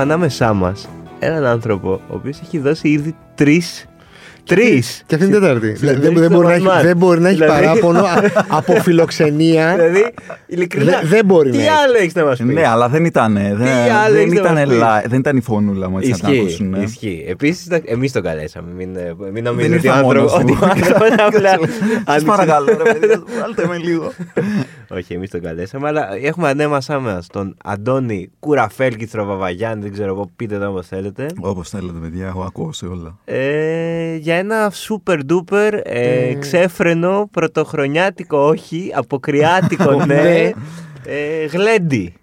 έχουμε ανάμεσά μας έναν άνθρωπο ο οποίος έχει δώσει ήδη τρει Τρεις. Και αυτή είναι η Τετάρτη. Δηλαδή, Δεν, δεν, στο μπορεί να έχει, One Man. δεν μπορεί να έχει Δηλαδή- παράπονο α- από φιλοξενία. Δηλαδή, ειλικρινά. Δε- δεν μπορεί Τι να έχει. άλλο έχεις να μας πεις; Ναι, αλλά δεν ήταν. Δεν, άλλο δεν, έχεις να ήταν μας πεις; live, δεν ήταν η φωνούλα μου έτσι να την Ισχύει. ακούσουν. ναι. ισχύει. Επίσης, εμείς τον καλέσαμε. Μην, ε, μην Δεν νομίζετε ότι ο ήρθα μόνος άνθρωπο. μου. Ότι ο άνθρωπος απλά. Σας άνοιξε- παρακαλώ, ρε παιδιά, βάλτε με λίγο. Όχι, εμείς τον καλέσαμε. Αλλά έχουμε ανέμασά μας τον Αντώνη Κουραφέλκυθρο Βαβαγιάννη. Δεν ξέρω εγώ, πείτε το όπως θέλετε. Όπως θέλετε, παιδιά, έχω ακούσει όλα. Ε, για ένα super duper ε, Ε. ξέφρενο, πρωτοχρονιάτικο όχι, αποκριάτικο ναι, Ναι. ε, γλέντι.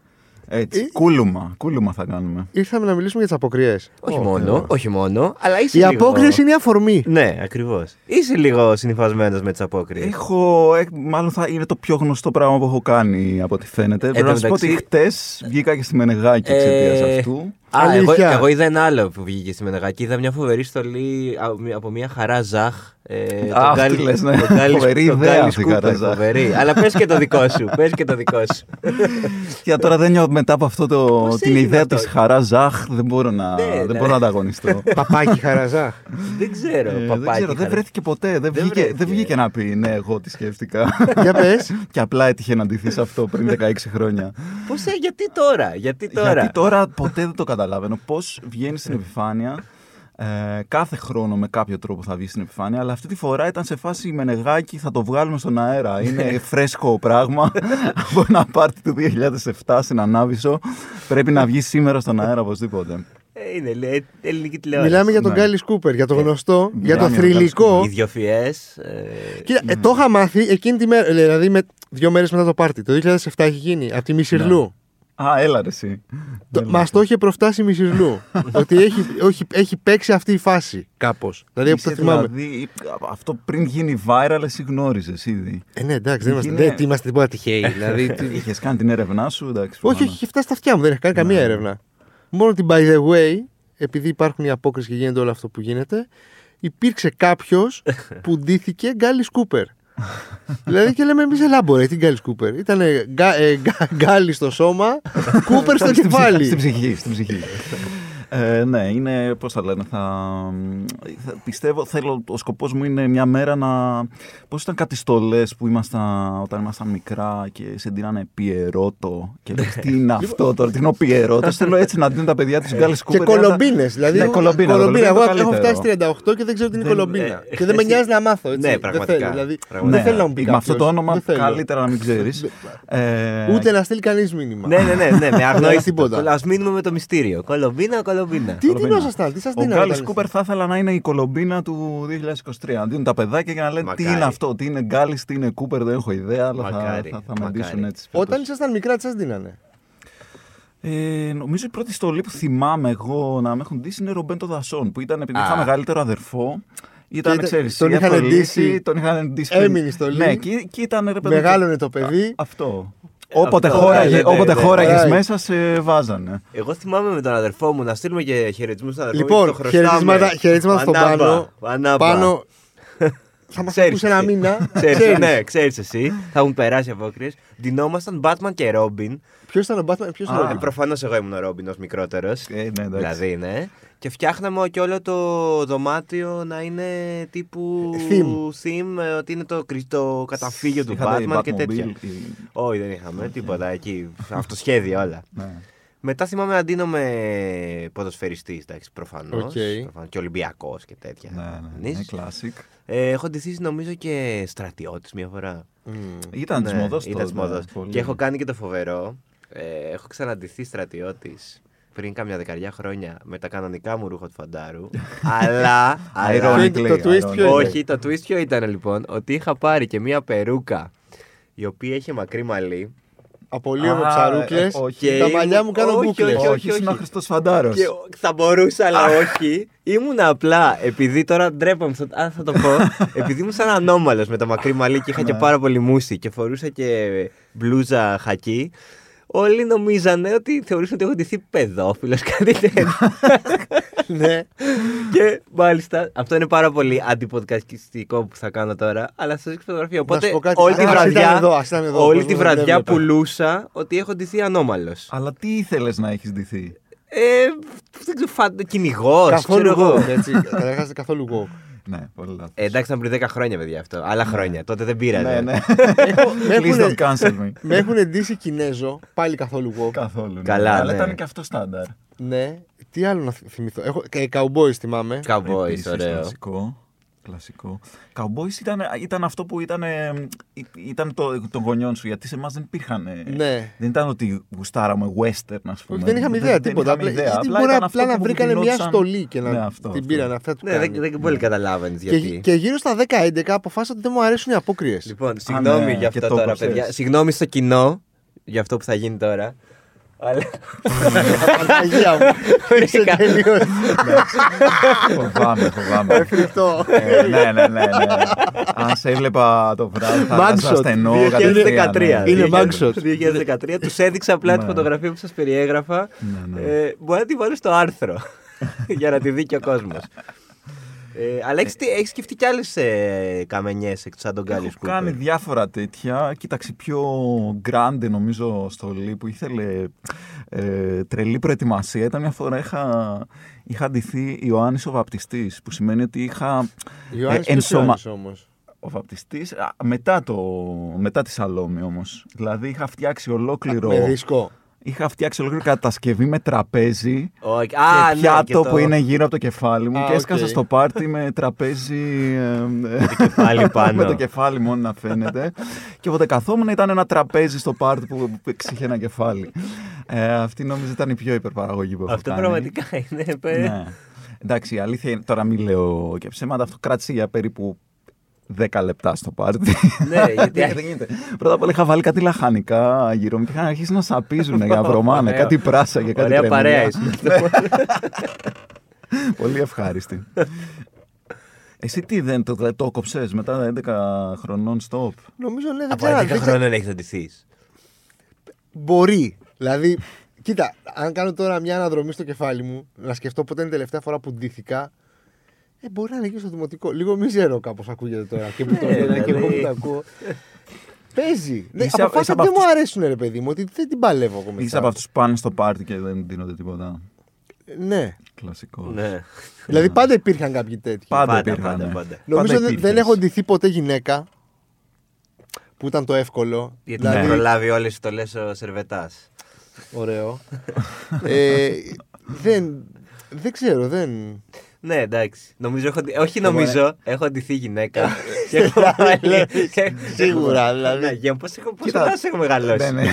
Έτσι, Ε, κούλουμα, κούλουμα θα κάνουμε. Ήρθαμε να μιλήσουμε για τις αποκριές. Όχι μόνο, όχι μόνο, αλλά είσαι Η λίγο... απόκριε είναι η αφορμή. Ναι, ακριβώς. Είσαι λίγο συνυφασμένος με τις απόκριες. Έχω, ε, μάλλον θα είναι το πιο γνωστό πράγμα που έχω κάνει από ό,τι φαίνεται. Πρέπει να σου πω ότι μεταξύ- χτες βγήκα και στη Μενεγάκη εξαιτίας Ε, αυτού. Α, εγώ, Αλήθεια. εγώ είδα ένα άλλο που βγήκε στη Μενεγάκη. Είδα μια φοβερή στολή α- από μια χαρά Ζαχ. Ε, τον αυτή Γκάλι- λες, ναι. τον Γκάλι- Φοβερή τον ιδέα Γκάλι αυτή η Σκούπερ, χαρά Ζαχ. Φοβερή. Αλλά πες και το δικό σου. Πες και το δικό σου. Και τώρα δεν νιώθω μετά από αυτό το, Πώς την έγινε ιδέα αυτό; της χαράς Ζαχ. Δεν μπορώ να, Ναι, δεν ναι. μπορώ να ανταγωνιστώ. Παπάκι χαραζά. δεν ξέρω. Ε, δεν παπάκι ξέρω, δεν χαρά. βρέθηκε ποτέ. Δεν, Δεν βγήκε, βρέθηκε. δεν βγήκε να πει ναι, εγώ τι σκέφτηκα. Για πες. και απλά έτυχε να ντυθεί σε αυτό πριν 16 χρόνια. Πώς, ε, γιατί τώρα, γιατί τώρα. Γιατί τώρα; ποτέ δεν το καταλαβαίνω. Πώς βγαίνει στην επιφάνεια. Ε, κάθε χρόνο με κάποιο τρόπο θα βγει στην επιφάνεια, αλλά αυτή τη φορά ήταν σε φάση μενεγάκι, θα το βγάλουμε στον αέρα. Είναι φρέσκο πράγμα από ένα πάρτι του 2007 στην Ανάβησο. Πρέπει να βγει σήμερα στον αέρα οπωσδήποτε. Ε, είναι λέει, ελληνική τηλεόραση. Μιλάμε για τον Ναι. Γκάλις Σκούπερ, για το γνωστό, για το Μιλάμε για τον θρηλυκό. Ιδιοφιές. Ε, Κοίτα, ε, το είχα μάθει εκείνη τη μέρα, δηλαδή με, δύο μέρες μετά το πάρτι. Το 2007 έχει γίνει, από τη Μισηρλού. Α, έλα ρε εσύ. Μας το είχε προφτάσει η Μισηρλού. ότι έχει, όχι, έχει παίξει αυτή η φάση κάπως. Δηλαδή από το Είσαι θυμάμαι. δηλαδή, αυτό πριν γίνει viral, εσύ γνώριζες ήδη. Ε, ναι, εντάξει, δεν είμαστε, Είναι- δεν είμαστε τίποτα τυχαίοι. δηλαδή, τι- Είχες κάνει την έρευνά σου, εντάξει. όχι, όχι, προφανώς. είχε φτάσει στα αυτιά μου, δεν έχει κάνει καμία Ναι. έρευνα. Μόνο την by the way, επειδή υπάρχουν οι απόκριση και γίνεται όλο αυτό που γίνεται, υπήρξε κάποιος που ντύθηκε Γκάλις Σκούπερ. Δηλαδή και λέμε εμείς ελάμπορε, τι Γκάλις Σκούπερ. Ήταν γκάλι στο σώμα, Κούπερ στο Στην ψυχή, κεφάλι. Στην ψυχή, στην ψυχή. Ε, ναι, είναι, πώς θα λένε, θα, θα- πιστεύω, θέλω, ο σκοπός μου είναι μια μέρα να, πώς ήταν κάτι στολές που ήμασταν, όταν ήμασταν μικρά και σε ντύνανε πιερότο και λέω, τι είναι αυτό τώρα, τι είναι ο πιερότος, θέλω έτσι να δίνουν τα παιδιά τους γκάλες Και κούπερ. κολομπίνες. Δηλαδή, Ναι, κολομπίνα, κολομπίνα Εγώ είναι το έχω καλύτερο. φτάσει 38 και δεν ξέρω τι είναι Δεν- κολομπίνα. ε, Και δεν με εσύ- νοιάζει να μάθω. Έτσι. Ναι, Δεν πραγματικά. θέλω, δηλαδή, Πραγματικά. δεν θέλω να μου πει με αυτό το κάποιος. όνομα Δεν θέλω. καλύτερα να μην ξέρεις. Ε, Ούτε να στείλει κανείς μήνυμα. ναι, ναι, ναι, ναι, με αγνώριση τίποτα. Α μείνουμε με το μυστήριο. Κολομπίνα, κολομπίνα. Τι Κολομπίνα. τίνωσασταν, τι σα Ο δίνανε. Γκάλι όταν Κούπερ θα ήθελα να είναι η κολομπίνα του 2023. Να δίνουν τα παιδάκια και να λένε τι Μακάρι. είναι αυτό, τι είναι Γκάλι, τι είναι Κούπερ, δεν έχω ιδέα, αλλά θα, Μακάρι, θα, θα με μακάρι. ντύσουν έτσι. Όταν φέτος. ήσασταν μικρά, τι σας δίνανε; Ε, νομίζω η πρώτη στολή που θυμάμαι εγώ να με έχουν ντύσει είναι Ρομπέντο Δασόν, που ήταν επειδή Α. είχα μεγαλύτερο αδερφό. Ήταν, ήταν- ξέρεις, τον η είχαν αθλήση, ντύσει, τον είχαν ντύσει. έμεινε η στολή, Ναι, και, και ήταν ρε παιδί. Μεγάλωνε το παιδί. Α, Αυτό. Όποτε αυτό, χώραγε, ναι, ναι, όποτε ναι. χώραγες Right. μέσα, σε βάζανε. Εγώ θυμάμαι με τον αδερφό μου να στείλουμε και χαιρετισμούς στον αδερφό μου. Λοιπόν, και το χρωστάμε. χαιρετίσματα, χαιρετίσματα στον Ανάμπα, πάνω. ανάμπα. Πάνω. Θα μας Ξέρεις ακούσει ένα εσύ. μήνα. Ξέρεις, ναι, ξέρεις εσύ. Θα έχουν περάσει απόκριες. Ντυνόμασταν Batman και Robin. Ποιος ήταν ο Batman, ποιος ήταν Α. ο Ε, Robin; Προφανώς εγώ ήμουν ο Robin ως μικρότερος. Ε, ναι, εντάξει. Δηλαδή, ναι. Και φτιάχναμε και όλο το δωμάτιο να είναι τύπου Theme. theme, ε, ότι είναι το, κρυ- το καταφύγιο του Είχατε Batman και Batmobile, τέτοια. ή- Όχι, δεν είχαμε τίποτα εκεί. Αυτοσχέδια όλα. ναι. Μετά θυμάμαι να ντύνομαι ποδοσφαιριστή, εντάξει, προφανώς. Οκ. Και Ολυμπιακός και τέτοια. Ναι, ναι, Κανείς. ναι, classic. Ε, έχω ντυθεί νομίζω και στρατιώτης μια φορά. Μμ. Ήταν της Ναι, μοδός Ήταν τότε, της μοδός. πολύ. Και έχω κάνει και το φοβερό. Ε, έχω ξαναντηθεί στρατιώτης πριν κάμια δεκαριά χρόνια με τα κανονικά μου ρούχα του φαντάρου. αλλά. αλλά Ironically, Το twist ironically. ποιο είναι; όχι, το twist ποιο ήταν λοιπόν. Ότι είχα πάρει και μία περούκα η οποία είχε μακρύ μαλλί. Απολύω με Α, ψαρούκλες. ε, όχι. Και τα ήμουν- μαλλιά μου κάνουν όχι, μπουκλε. όχι, Όχι, ήσουν ο Χριστός Φαντάρος. Και θα μπορούσα, αλλά όχι. Ήμουν απλά, επειδή τώρα ντρέπομαι, θα, α, θα το πω. επειδή ήμουν σαν ανώμαλος με το μακρύ μαλλί και είχα και Ναι. πάρα πολύ μουσι και φορούσα και μπλούζα χακί. Όλοι νομίζανε ότι θεωρούσαν ότι έχω ντυθεί παιδόφιλος, κάτι τέτοιο. Ναι. και μάλιστα, αυτό είναι πάρα πολύ αντιποδικαστικό που θα κάνω τώρα, αλλά σας δείξω φωτογραφία. Οπότε σου πω κάτι. όλη τη Ας ήταν βραδιά, εδώ, ας ήταν εδώ, ο όλη κόσμος τη δεν βραδιά έβλεπε. πουλούσα ότι έχω ντυθεί ανώμαλος. Αλλά τι ήθελες να έχεις ντυθεί; Ε, δεν ξέρω, φαν... κυνηγός. Καθόλου walk, έτσι. Καταρχάς καθόλου walk. Ναι, πολύ λάθος. Ε, εντάξει, ήταν πριν 10 χρόνια, παιδιά αυτό. Άλλα χρόνια. Τότε δεν πήρατε. Ναι, ναι. Με Please έχουνε- don't cancel me. Με έχουν εντύσει Κινέζο, πάλι καθόλου walk. Καθόλου. ναι. Καλά, Αλλά ναι. ήταν και αυτό στάνταρ. Ναι. Τι άλλο να θυ- θυμηθώ. Έχω... Και Cowboys θυμάμαι. Cowboys, Επίσης, ωραίο. Κλασικό. Κλασικό. Cowboys ήταν, ήταν αυτό που ήταν, ε, ήταν το, των γονιών σου, γιατί σε εμάς δεν υπήρχαν. ε, Ναι. Δεν ήταν ότι γουστάραμε western, ας πούμε. Όχι, δεν είχαμε ιδέα τίποτα. είχαμε Απλά, ιδέα. γιατί Απλά μπορεί ήταν απλά αυτό να που βρήκανε μια γινόντουσαν- στολή και να Ναι, αυτό, την αυτό. πήραν. Αυτά του Ναι, κάνει. δεν, δεν πολύ καταλάβαινες Και, γιατί. και γύρω στα 10-11 αποφάσισα ότι δεν μου αρέσουν οι απόκριες. Λοιπόν, συγγνώμη ναι, για και αυτό το τώρα, είπες. παιδιά. Συγγνώμη στο κοινό για αυτό που θα γίνει τώρα. Αλλά. Παναγία μου. Είσαι Βρήκα. τελείως φοβάμαι, φοβάμαι. φρικτό. Ε, ναι, ναι, ναι, ναι. Αν σε έβλεπα το βράδυ θα Mugshot. ήμουν ασθενό. 2013. κατευθείαν, ναι. Είναι mugshot. 2013. Τους έδειξα απλά τη Ναι. φωτογραφία που σας περιέγραφα. Ναι, ναι. Ε, μπορεί να τη βάλω στο άρθρο. για να τη δει και ο κόσμος. Ε, αλλά έχει έχεις σκεφτεί κι άλλες ε, καμενιέ εκτός από τον Γκάλι Έχω κάνει Σκούπερ. διάφορα τέτοια. Κοίταξε, πιο γκράντε νομίζω στολή που ήθελε ε, τρελή προετοιμασία. Ήταν μια φορά είχα, είχα ντυθεί Ιωάννης ο Βαπτιστής, που σημαίνει ότι είχα Ιωάννης ε, ποιος ενσωμα- Ιωάννης όμως; Ο Βαπτιστής, α, μετά, το, μετά τη Σαλόμη όμως. Δηλαδή είχα φτιάξει ολόκληρο... Με δίσκο. Είχα φτιάξει ολόκληρη κατασκευή με τραπέζι Όχι, και Α, ναι, πιάτο και το- που είναι γύρω από το κεφάλι μου Α, και έσκασα οκ. στο πάρτι με τραπέζι ε, ε, κεφάλι πάνω. με το κεφάλι μόνο να φαίνεται και όποτε καθόμουν ήταν ένα τραπέζι στο πάρτι που που εξήχε ένα κεφάλι ε, αυτή νομίζω ήταν η πιο υπερπαραγωγή που έχω Αυτό κάνει. πραγματικά είναι. παι- ναι. εντάξει η αλήθεια είναι τώρα μην λέω και ψέματα αυτό κράτησε για περίπου 10 λεπτά στο πάρτι. Ναι, γιατί Δεν γίνεται. Πρώτα απ' όλα είχα βάλει κάτι λαχανικά γύρω μου και είχαν αρχίσει να σαπίζουν για να βρωμάνε. Ωραίο. κάτι πράσα και κάτι Ωραία κρεμμύδια. παρέα ήσουν. Πολύ ευχάριστη. Εσύ τι δεν το, το κόψες μετά τα 11 χρονών stop; Νομίζω ναι, δεν Από ξέρω. 11 δεν ξέρω. χρόνων έχει αντιθεί. Μπορεί. Δηλαδή, κοίτα, αν κάνω τώρα μια αναδρομή στο κεφάλι μου, να σκεφτώ πότε είναι η τελευταία φορά που ντύθηκα. Ε, μπορεί να είναι εκεί στο δημοτικό. Λίγο μιζέρο κάπως ακούγεται τώρα. Και που το Ναι, λένε και εγώ που δηλαδή. το ακούω. Παίζει. Ναι, Είσαι- αποφάσισα είσαι ότι από δεν μου αυτούς- αρέσουν, ρε παιδί μου, ότι δεν την παλεύω εγώ Είσαι μετά. από αυτούς που πάνε στο πάρτι και δεν δίνονται τίποτα. Ναι. Κλασικό. Ναι. Δηλαδή πάντα υπήρχαν κάποιοι τέτοιοι. Πάντα, Πάντα, υπήρχαν, πάντα, ναι. πάντα. Νομίζω Πάντα δεν, υπήρχες. δεν έχω ντυθεί ποτέ γυναίκα. Που ήταν το εύκολο. Γιατί Ναι. θα Δηλαδή, προλάβει όλες τι στολέ ο Σερβετάς. Ωραίο. ε, δεν, δεν ξέρω, δεν. Ναι, εντάξει. Νομίζω έχω, ντυ- όχι νομίζω, έχω ντυθεί γυναίκα. και έχω Δηλαδή, βάλει. σίγουρα, δηλαδή. Ναι, για πώς έχω, πόσο Κοίτα, nás έχω μεγαλώσει; Ναι, ναι.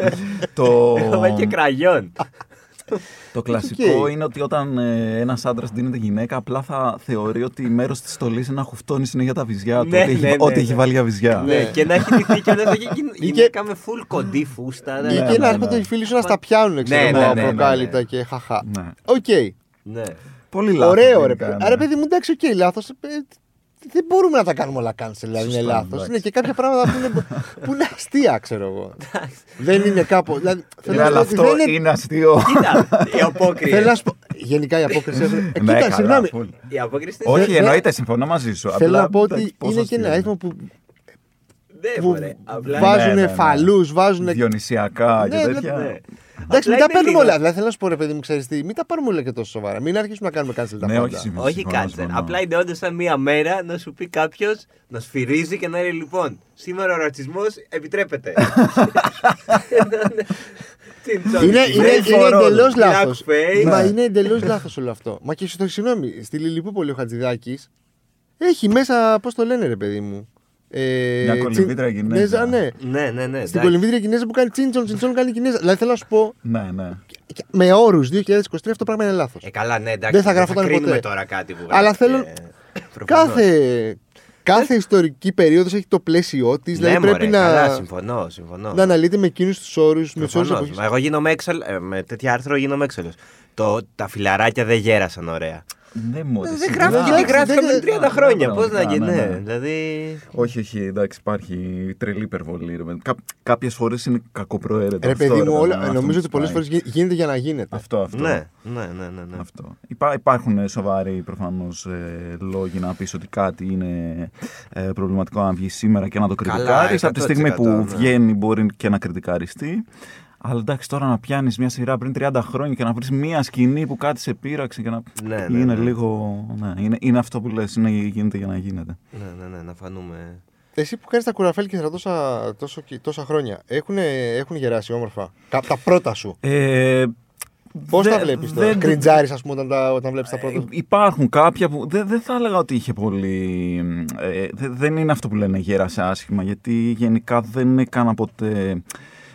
το, Έχω βάλει και κραγιόν. το κλασικό οκ. είναι ότι όταν ε, ένας άντρας ντύνεται γυναίκα, απλά θα θεωρεί ότι μέρος της στολής είναι να χουφτώνει συνέχεια τα βυζιά του. Ναι, ότι έχει, ναι, ναι, ό,τι ναι. έχει βάλει για βυζιά. Ναι, και να έχει ντυθεί και όλα και Ή γυναίκα με full κοντή φούστα. Ή ναι. και να ναι, έρχονται ναι. οι φίλοι σου να στα πιάνουν, ξέρω Ναι, εγώ, ναι, ναι, ναι, απροκάλυπτα ναι. και χαχά. Ναι. Οκ. Ναι. Πολύ λάθος. Ωραίο, ρε γενικά, παιδί. ναι. Άρα, παιδί μου, εντάξει, οκ, λάθος. Δεν μπορούμε να τα κάνουμε όλα cancel, δηλαδή είναι Σωστά, λάθος. εντάξει. Είναι και κάποια πράγματα που είναι, που είναι αστεία, ξέρω εγώ. δεν είναι κάπου. Δηλαδή, θέλω Ναι, να αλλά σου πω αυτό ότι δεν είναι αστείο. Κοίτα, η Θέλω απόκριση. να σου πω. Γενικά η απόκριση. έχουν- Ε, Ναι, Κοίτα, καλά, συγγνώμη. full. Η απόκριση Όχι, δεν- εννοείται, συμφωνώ μαζί σου. Θέλω Απλά, να πω ότι εντάξει, πόσο είναι και ένα αστείο αριθμό που, Ναι, που μωρέ. Απλά βάζουν ναι, ναι. φαλούς, βάζουν. Διονυσιακά Ναι, και ναι, τέτοια. Ναι. Εντάξει, Απλά μην τα είναι παίρνουμε λίγο. όλα. Δηλαδή θέλω να σου πω, ρε παιδί μου, ξέρεις τι, μην τα πάρουμε όλα και τόσο σοβαρά. Μην αρχίσουμε να κάνουμε cancel τα Ναι, πάντα. όχι, συμφωνώ. Όχι συμφωνώ, κάνσερ. συμφωνώ. Απλά είναι όντως σαν μία μέρα να σου πει κάποιος να σφυρίζει και να είναι λοιπόν. Σήμερα ο ρατσισμός επιτρέπεται. Είναι, είναι, είναι εντελώς λάθος. Blackface. Μα Ναι. είναι εντελώς λάθος όλο αυτό. Μα και στο συγγνώμη, στη Λιλιπούπολη ο Χατζηδάκης έχει μέσα, πώς το λένε, ρε παιδί μου. Ε, Μια κολυμβήτρια τσιν- Κινέζα. Ναι, ναι. Ναι, ναι, ναι. Στην εντάξει. κολυμβήτρια Κινέζα που κάνει τσίντσον, τσίντσον κάνει Κινέζα. Δηλαδή θέλω να σου πω, Ναι, ναι. και- με όρους 2023 αυτό πράγμα είναι λάθος. Ε, καλά, ναι, εντάξει. Δεν θα γραφόταν κρίνουμε ποτέ. τώρα κάτι που Αλλά γράφει θέλω- και- Προφανώς. Κάθε, κάθε ιστορική περίοδος έχει το πλαίσιό της. Ναι, Δηλαδή μωρέ, πρέπει καλά, να, συμφωνώ, συμφωνώ. να αναλύεται με εκείνους τους όρους, με τους όρους Προφανώς. εποχή. Μα εγώ γίνομαι έξαλλο, ε, με τέτοια άρθρο γίνομαι έξαλλος. Το, τα φιλαράκια δεν γέρασαν ωραία. Ναι, μωρέ, δεν σιγά. γράφτηκε, εντάξει, γράφτηκαν δεν- πριν 30 ναι, χρόνια. Πώς να πραγματικά, γίνει, ναι, ναι. ναι. Δηλαδή. Όχι, όχι, εντάξει, υπάρχει τρελή υπερβολή. Ρε. Κά, Κάποιες φορές είναι κακοπροαίρετο. Ρε αυτό, παιδί μου, ρε, όλα, αυτό νομίζω μου ότι πολλές σπάει. φορές γίνεται για να γίνεται. Αυτό, αυτό. Ναι, ναι, ναι, ναι. ναι. Αυτό. Υπά, υπάρχουν σοβαροί προφανώς ε, λόγοι να πεις ότι κάτι είναι ε, προβληματικό να βγει σήμερα και να το Καλά, κριτικάρεις. Από τη στιγμή που 100%, ναι. βγαίνει μπορεί και να κριτικαριστεί. Αλλά εντάξει, τώρα να πιάνεις μια σειρά πριν 30 χρόνια και να βρεις μια σκηνή που κάτι σε πείραξε και να. Ναι, ναι, είναι ναι. λίγο. Ναι, είναι, είναι αυτό που λες, είναι γίνεται για να γίνεται. Ναι, ναι, ναι, να φανούμε. Εσύ που κάνεις τα κουραφέλκυθρα τόσα, τόσο, τόσα χρόνια, έχουν, έχουν γεράσει όμορφα. Κα- τα πρώτα σου; Ε, Πώς δεν- τα βλέπεις τώρα; δεν- Κριντζάρεις, ας πούμε, όταν, τα- όταν βλέπεις τα Ε, πρώτα; Υπάρχουν κάποια που δεν, δεν θα έλεγα ότι είχε πολύ. ε, δε- δεν είναι αυτό που λένε γέρασε άσχημα, γιατί γενικά δεν έκανα ποτέ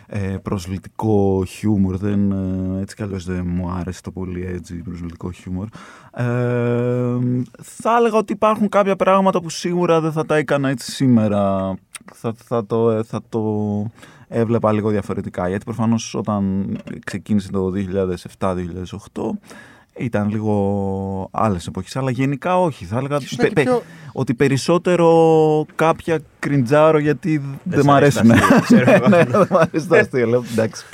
ε, προσβλητικό χιούμορ. Δεν, ε, έτσι κι αλλιώς δεν μου άρεσε το πολύ έτσι προσβλητικό χιούμορ. Ε, θα έλεγα ότι υπάρχουν κάποια πράγματα που σίγουρα δεν θα τα έκανα έτσι σήμερα. Θα, θα, το, ε, θα το έβλεπα λίγο διαφορετικά. Γιατί προφανώς όταν ξεκίνησε το 2007-2008 ήταν λίγο άλλες εποχές, αλλά γενικά όχι. Θα έλεγα Ήσουν πε- και πε- πιο- ότι περισσότερο κάποια κριντζάρω γιατί δεν, σ' μ' αρέσει αρέσουν. το αστείο, ξέρω εγώ. ναι, δεν μ' αρέσει το αστείο. Λέω, εντάξει.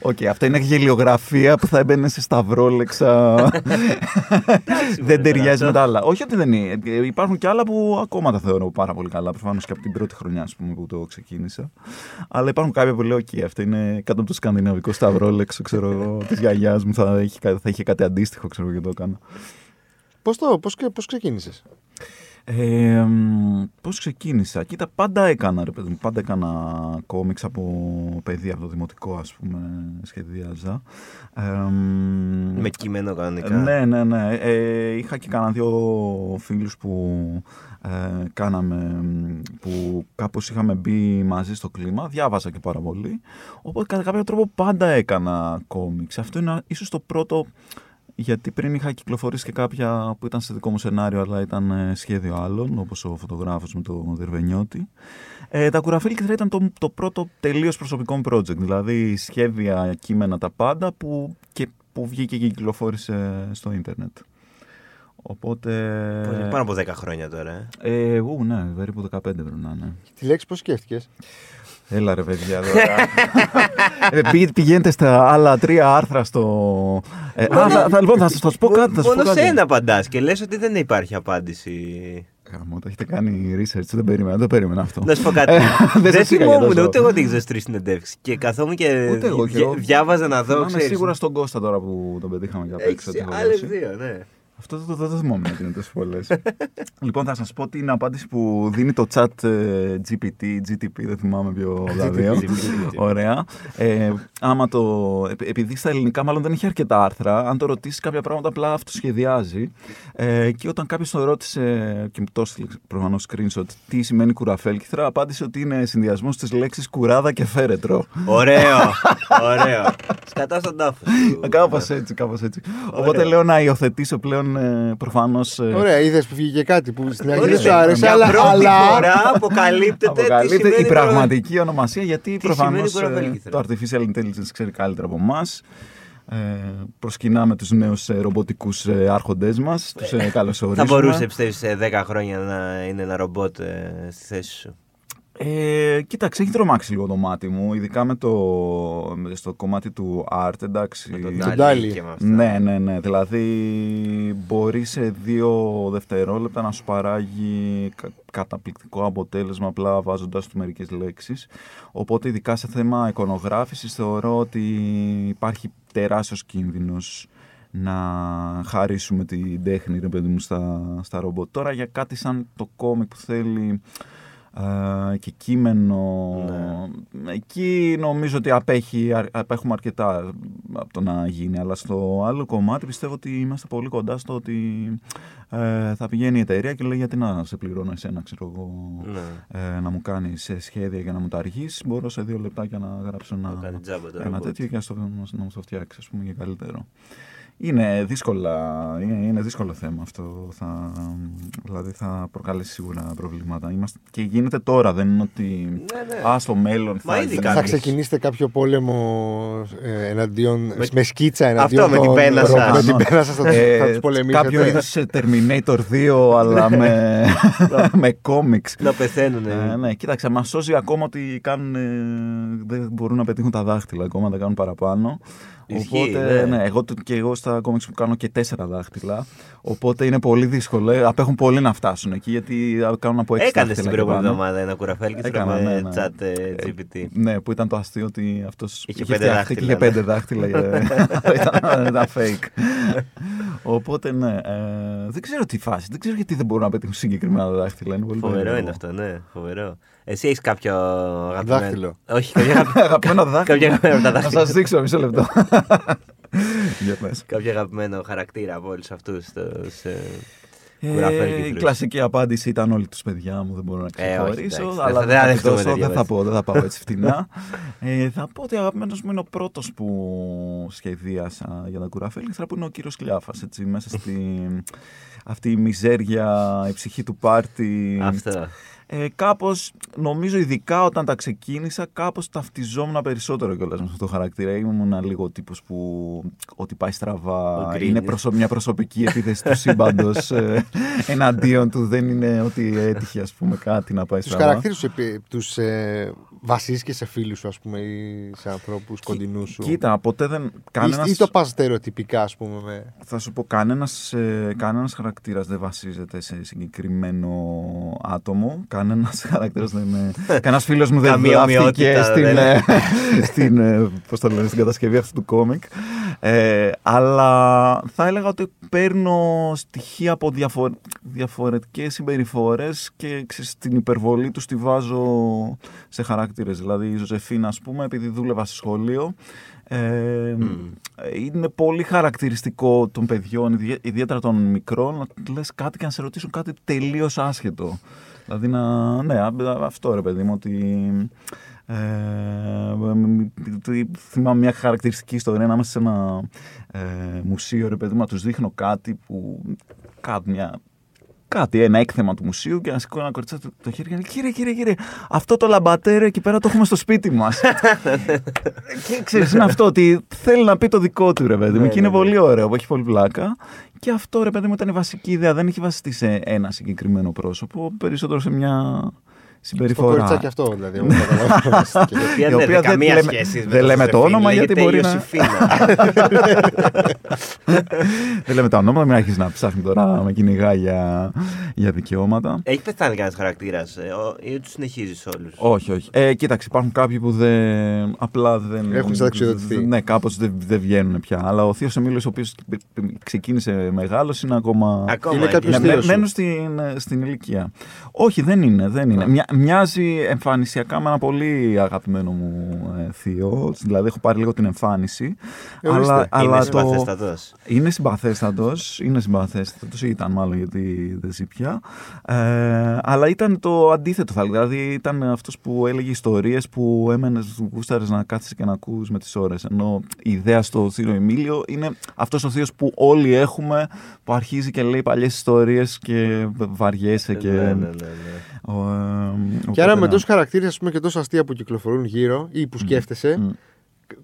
Οκ, αυτό είναι γελιογραφία που θα έμπαινε σε σταυρόλεξα. δεν ταιριάζει με τα άλλα. Όχι ότι δεν είναι. Ε, Υπάρχουν και άλλα που ακόμα τα θεωρώ πάρα πολύ καλά. Προφανώς και από την πρώτη χρονιά ας πούμε, που το ξεκίνησα. Αλλά υπάρχουν κάποια που λέω: Οκ, αυτό είναι κάτω από το σκανδιναβικό σταυρόλεξο, ξέρω εγώ, της γιαγιάς μου. Θα, έχει, κα- θα είχε κάτι αντίστοιχο, ξέρω εγώ, και το έκανα. Πώς το, πώς, και- πώς ξεκίνησες; Ε, Πώς ξεκίνησα; Κοίτα, πάντα έκανα, ρε παιδί μου. Πάντα έκανα κόμιξ από παιδί, από το δημοτικό, ας πούμε, σχεδίαζα. Ε, Με κείμενο κανονικά. ναι, ναι, ναι. Ε, είχα και κανένα δύο φίλους που ε, κάναμε, που κάπως είχαμε μπει μαζί στο κλίμα. Διάβαζα και πάρα πολύ. Οπότε κατά κάποιο τρόπο πάντα έκανα κόμιξ. Αυτό είναι ίσως το πρώτο, γιατί πριν είχα κυκλοφορήσει και κάποια που ήταν σε δικό μου σενάριο, αλλά ήταν ε, σχέδιο άλλων, όπως ο φωτογράφος με το Δερβενιώτη. Ε, τα κουραφέλκυθρα ήταν το, το πρώτο τελείως προσωπικό μου project, δηλαδή σχέδια, κείμενα, τα πάντα που, και, που βγήκε και κυκλοφόρησε στο ίντερνετ. Οπότε... Πολύ- Πάνω από 10 χρόνια τώρα. ε. Ε, ου, ναι, περίπου 15 πρέπει να είναι. Τη λέξη πώς σκέφτηκες; Έλα ρε παιδιά τώρα. ε, πη- πηγαίνετε στα άλλα τρία άρθρα στο... Ε, α, θα, θα, λοιπόν, θα σας θα σας πω κάτι. Θα σας πω Μόνο σε κάτι. ένα απαντάς και λες ότι δεν υπάρχει απάντηση. Γαμώ, το έχετε κάνει research, δεν περίμενα, δεν το περίμενα αυτό. Να σου πω κάτι. Ε, δεν δεν σας είχα για θυμόμουν τόσο. ούτε εγώ τι τρεις συνεντεύξεις. Και καθόμουν και Ούτε εγώ και δια- εγώ. διάβαζα να δω. Είμαι ξέρεις. σίγουρα στον Κώστα τώρα που τον πετύχαμε για Έχεις παίξω. άλλες δύο, ναι. Αυτό δεν το, δεν το θυμόμουν ότι είναι τόσο πολλές. λοιπόν, θα σας πω την απάντηση που δίνει το chat ε, GPT, GTP, δεν θυμάμαι ποιο από τα δύο. Ωραία. Ε, άμα το, επει- επειδή στα ελληνικά μάλλον δεν έχει αρκετά άρθρα, αν το ρωτήσεις κάποια πράγματα απλά αυτοσχεδιάζει. Ε, και όταν κάποιος τον ρώτησε, και μου το έστειλε προφανώς screenshot, τι σημαίνει κουραφέλκυθρα, απάντησε ότι είναι συνδυασμός της λέξης κουράδα και φέρετρο. Ωραίο, ωραίο. Σκατά στον τάφο. σου. Κάπως έτσι, κάπως έτσι. Οπότε λέω να υιοθετήσω πλέον ε, προφανώς. Ωραία, είδες που βγήκε κάτι που στην αρχή δεν Ορίστε, σου άρεσε, για αλλά. πρώτη αλλά... φορά αποκαλύπτεται τι Αποκαλύπτεται σημαίνει η πραγματική ονομασία γιατί Τι προφανώς σημαίνει κουραφέλκυθρα. το artificial intelligence ξέρει καλύτερα από εμάς. Ε, προσκυνάμε τους νέους ε, ρομποτικούς ε, άρχοντές μας, τους ε, καλωσορίζουμε. Θα μπορούσε πιστεύεις σε 10 χρόνια να είναι ένα ρομπότ ε, στη θέση σου; Ε, κοίταξε, έχει τρομάξει λίγο το μάτι μου, ειδικά με το, με- στο κομμάτι του art, εντάξει. Με τον Ντάλι Ντάλι και με αυτά. Ναι, ναι, ναι. Δηλαδή μπορεί σε δύο δευτερόλεπτα να σου παράγει κα- καταπληκτικό αποτέλεσμα απλά βάζοντας του μερικές λέξεις. Οπότε ειδικά σε θέμα εικονογράφησης θεωρώ ότι υπάρχει τεράστιος κίνδυνος να χαρίσουμε την τέχνη ρε παιδί μου στα, στα ρομπότ. Τώρα για κάτι σαν το κόμικ που θέλει ε, και κείμενο. Εκεί νομίζω ότι απέχει, αρ- απέχουμε αρκετά από το να γίνει. Αλλά στο άλλο κομμάτι πιστεύω ότι είμαστε πολύ κοντά στο ότι ε, θα πηγαίνει η εταιρεία και λέει γιατί να σε πληρώνω εσένα, ξέρω εγώ, Ναι. ε, να μου κάνεις σχέδια για να μου τα αργήσει. Μπορώ σε δύο λεπτάκια να γράψω Να ένα, κάνει τζάμπα το ένα ρομπότ. τέτοιο και να, στο, να μου το φτιάξεις, ας πούμε, για καλύτερο. Είναι, δύσκολα, είναι, είναι δύσκολο θέμα αυτό. Θα, δηλαδή θα προκαλέσει σίγουρα προβλήματα. Είμαστε, και γίνεται τώρα, δεν είναι ότι. Ναι, ναι. Α, στο μέλλον Μα θα, ήδη θα- κάνεις. Θα ξεκινήσετε κάποιο πόλεμο ε, εναντίον. Με, σκίτσα εναντίον. Αυτό, με την των- πένα σας. Με την πένα σα θα, Ε, θα τους πολεμήσετε. Κάποιο είδο Terminator 2, αλλά με, με κόμιξ. Να πεθαίνουν. Ε, ναι, κοίταξε, μας σώζει ακόμα ότι κάνουν, ε, δεν μπορούν να πετύχουν τα δάχτυλα ακόμα, τα κάνουν παραπάνω. Ισχύει, Οπότε, ναι. ναι, εγώ, το- και εγώ στα κόμιξ που κάνω και τέσσερα δάχτυλα. Οπότε είναι πολύ δύσκολο. Ε, Απέχουν πολύ να φτάσουν εκεί γιατί κάνουν από έξι Έκανες την δάχτυλα και προηγούμενη πάνω. εβδομάδα ένα κουραφέλ και Έκανα, τρώμε ναι, ναι. chat ε, GPT. Ναι, που ήταν το αστείο ότι αυτός Είχε είχε πέντε φτιαχτεί και είχε δάχτυλα, ναι. πέντε δάχτυλα. για- ήταν, ήταν fake. Οπότε ναι, ε, δεν ξέρω τι φάση. Δεν ξέρω γιατί δεν μπορούν να πετύχουν συγκεκριμένα δάχτυλα. Είναι πολύ Φοβερό περίεργο. είναι αυτό, ναι. Φοβερό. Εσύ έχεις κάποιο αγαπημένο. Δάχτυλο. Όχι, κάποιο αγαπημένο. Αγαπημένο δάχτυλο. Κάποια αγαπημένα από τα Να δάχτυλα. σα δείξω μισό λεπτό. Για πες. Κάποιο αγαπημένο χαρακτήρα από όλους αυτούς τους. Ε, Κουραφέλ η κύκλους. κλασική απάντηση ήταν όλοι τους παιδιά μου, δεν μπορώ να Ε, όχι, ξεχωρίσω. εντάξει, αλλά δεν θα- δεν, δεν θα, δεχτούμε δώσω, τέτοια δεν θα βάση. πω, δεν θα πάω έτσι φτηνά. ε, θα πω ότι αγαπημένος μου είναι ο πρώτος που σχεδίασα για τα κουραφέλ. Ήθελα που είναι ο κύριος Κλιάφας. Μέσα στη αυτή η μιζέρια, η ψυχή του πάρτι. Αυτό. Ε, κάπως, νομίζω ειδικά όταν τα ξεκίνησα, κάπως ταυτιζόμουν περισσότερο κιόλας με αυτό το χαρακτήρα. Ήμουν λίγο ο τύπος που ό,τι πάει Ο στραβά γκρίνης. είναι προσω- μια προσωπική επίθεση του σύμπαντος εναντίον του. Δεν είναι ότι έτυχε ας πούμε κάτι να πάει Τους στραβά. χαρακτήρες τους ε, βασίζεις και σε φίλους σου, ας πούμε, ή σε ανθρώπους κοντινούς σου; Κοίτα, ποτέ δεν. Ή, Κανένας, ή το πας στερεοτυπικά, ας πούμε. Με... Θα σου πω, κανένας, ε, κανένας χαρακτήρας δεν βασίζεται σε συγκεκριμένο άτομο. Κανένας χαρακτήρας δεν είναι... κανένας φίλος μου δεν Καμία βλάφτηκε ομοιότητα, στην, δεν- ε, στην, ε, πώς το λένε, στην κατασκευή αυτού του κόμικ. Ε, αλλά θα έλεγα ότι παίρνω στοιχεία από διαφορε... διαφορετικές συμπεριφορές και ξέρεις, την υπερβολή τους τη βάζω σε χαρακτήρες. Δηλαδή η Ζωζεφίνα, ας πούμε, επειδή δούλευα σε σχολείο, ε, είναι πολύ χαρακτηριστικό των παιδιών, ιδιαί- ιδιαίτερα των μικρών, να λες κάτι και να σε ρωτήσουν κάτι τελείως άσχετο. Δηλαδή να, ναι, α- αυτό ρε παιδί μου, ότι... Ε, ε, θυμάμαι μια χαρακτηριστική ιστορία να είμαστε σε ένα ε, μουσείο ρε παιδί μου να τους δείχνω κάτι που κάτι μια κάτι, ένα έκθεμα του μουσείου και να σηκώνει ένα κοριτσάκι το, το χέρι και να λέει Κύριε, κύριε, κύριε, αυτό το λαμπατέρ εκεί πέρα το έχουμε στο σπίτι μας. και ξέρεις, είναι αυτό ότι θέλει να πει το δικό του ρε παιδί μου. Ναι, και είναι ναι, ναι. πολύ ωραίο, που έχει πολύ πλάκα. Και αυτό ρε παιδί μου ήταν η βασική ιδέα. Δεν έχει βασιστεί σε ένα συγκεκριμένο πρόσωπο, περισσότερο σε μια Το συμπεριφορά. κοριτσάκι αυτό, δηλαδή. όπως καταλαβαίνω. Η οποία Η δεν οποία έχει δεν καμία λέμε- σχέση. με δεν το λέμε το Ζωσεφίν, όνομα, γιατί λέγεται μπορεί να- Ιωσήφίνα. Δεν λέμε τα ονόματα, μην αρχίσει να ψάχνει τώρα να με κυνηγά για, για δικαιώματα. Έχει πεθάνει κανένας χαρακτήρας ή τους συνεχίζεις όλους; Όχι, όχι. Ε, κοίταξε, υπάρχουν κάποιοι που δεν, απλά δεν. Έχουν συνταξιοδοτηθεί. Ναι, κάπως δεν, δεν βγαίνουν πια. Αλλά ο Θείος Εμίλιος, ο οποίος ξεκίνησε μεγάλος, είναι ακόμα. Ακόμα Είναι εκεί. κάποιος Ναι, θείος με- σου. μένουν στην, στην ηλικία. Όχι, δεν είναι. Δεν είναι. Μια, μοιάζει εμφανισιακά με ένα πολύ αγαπημένο μου ε, θείο. Δηλαδή, έχω πάρει λίγο την εμφάνιση. Ε, ορίστε. αλλά, αλλά Είναι το, συμπαθέστατο. είναι συμπαθέστατο, είναι συμπαθέστατο, ήταν μάλλον γιατί δεν ζει πια. Ε, αλλά ήταν το αντίθετο, θα έλεγα. Δηλαδή ήταν αυτό που έλεγε ιστορίε που έμενε, γούσταρε να κάθεσαι και να ακούς με τι ώρε. Ενώ η ιδέα στο Θείο Εμίλιο είναι αυτό ο Θείο που όλοι έχουμε, που αρχίζει και λέει παλιέ ιστορίε και βαριέσαι. Και, Ναι, ναι, ναι, ναι. Ο, ε, Και άρα οπότε, με ναι. τόσους χαρακτήρες και τόσα αστεία που κυκλοφορούν γύρω ή που σκέφτεσαι, Μμ.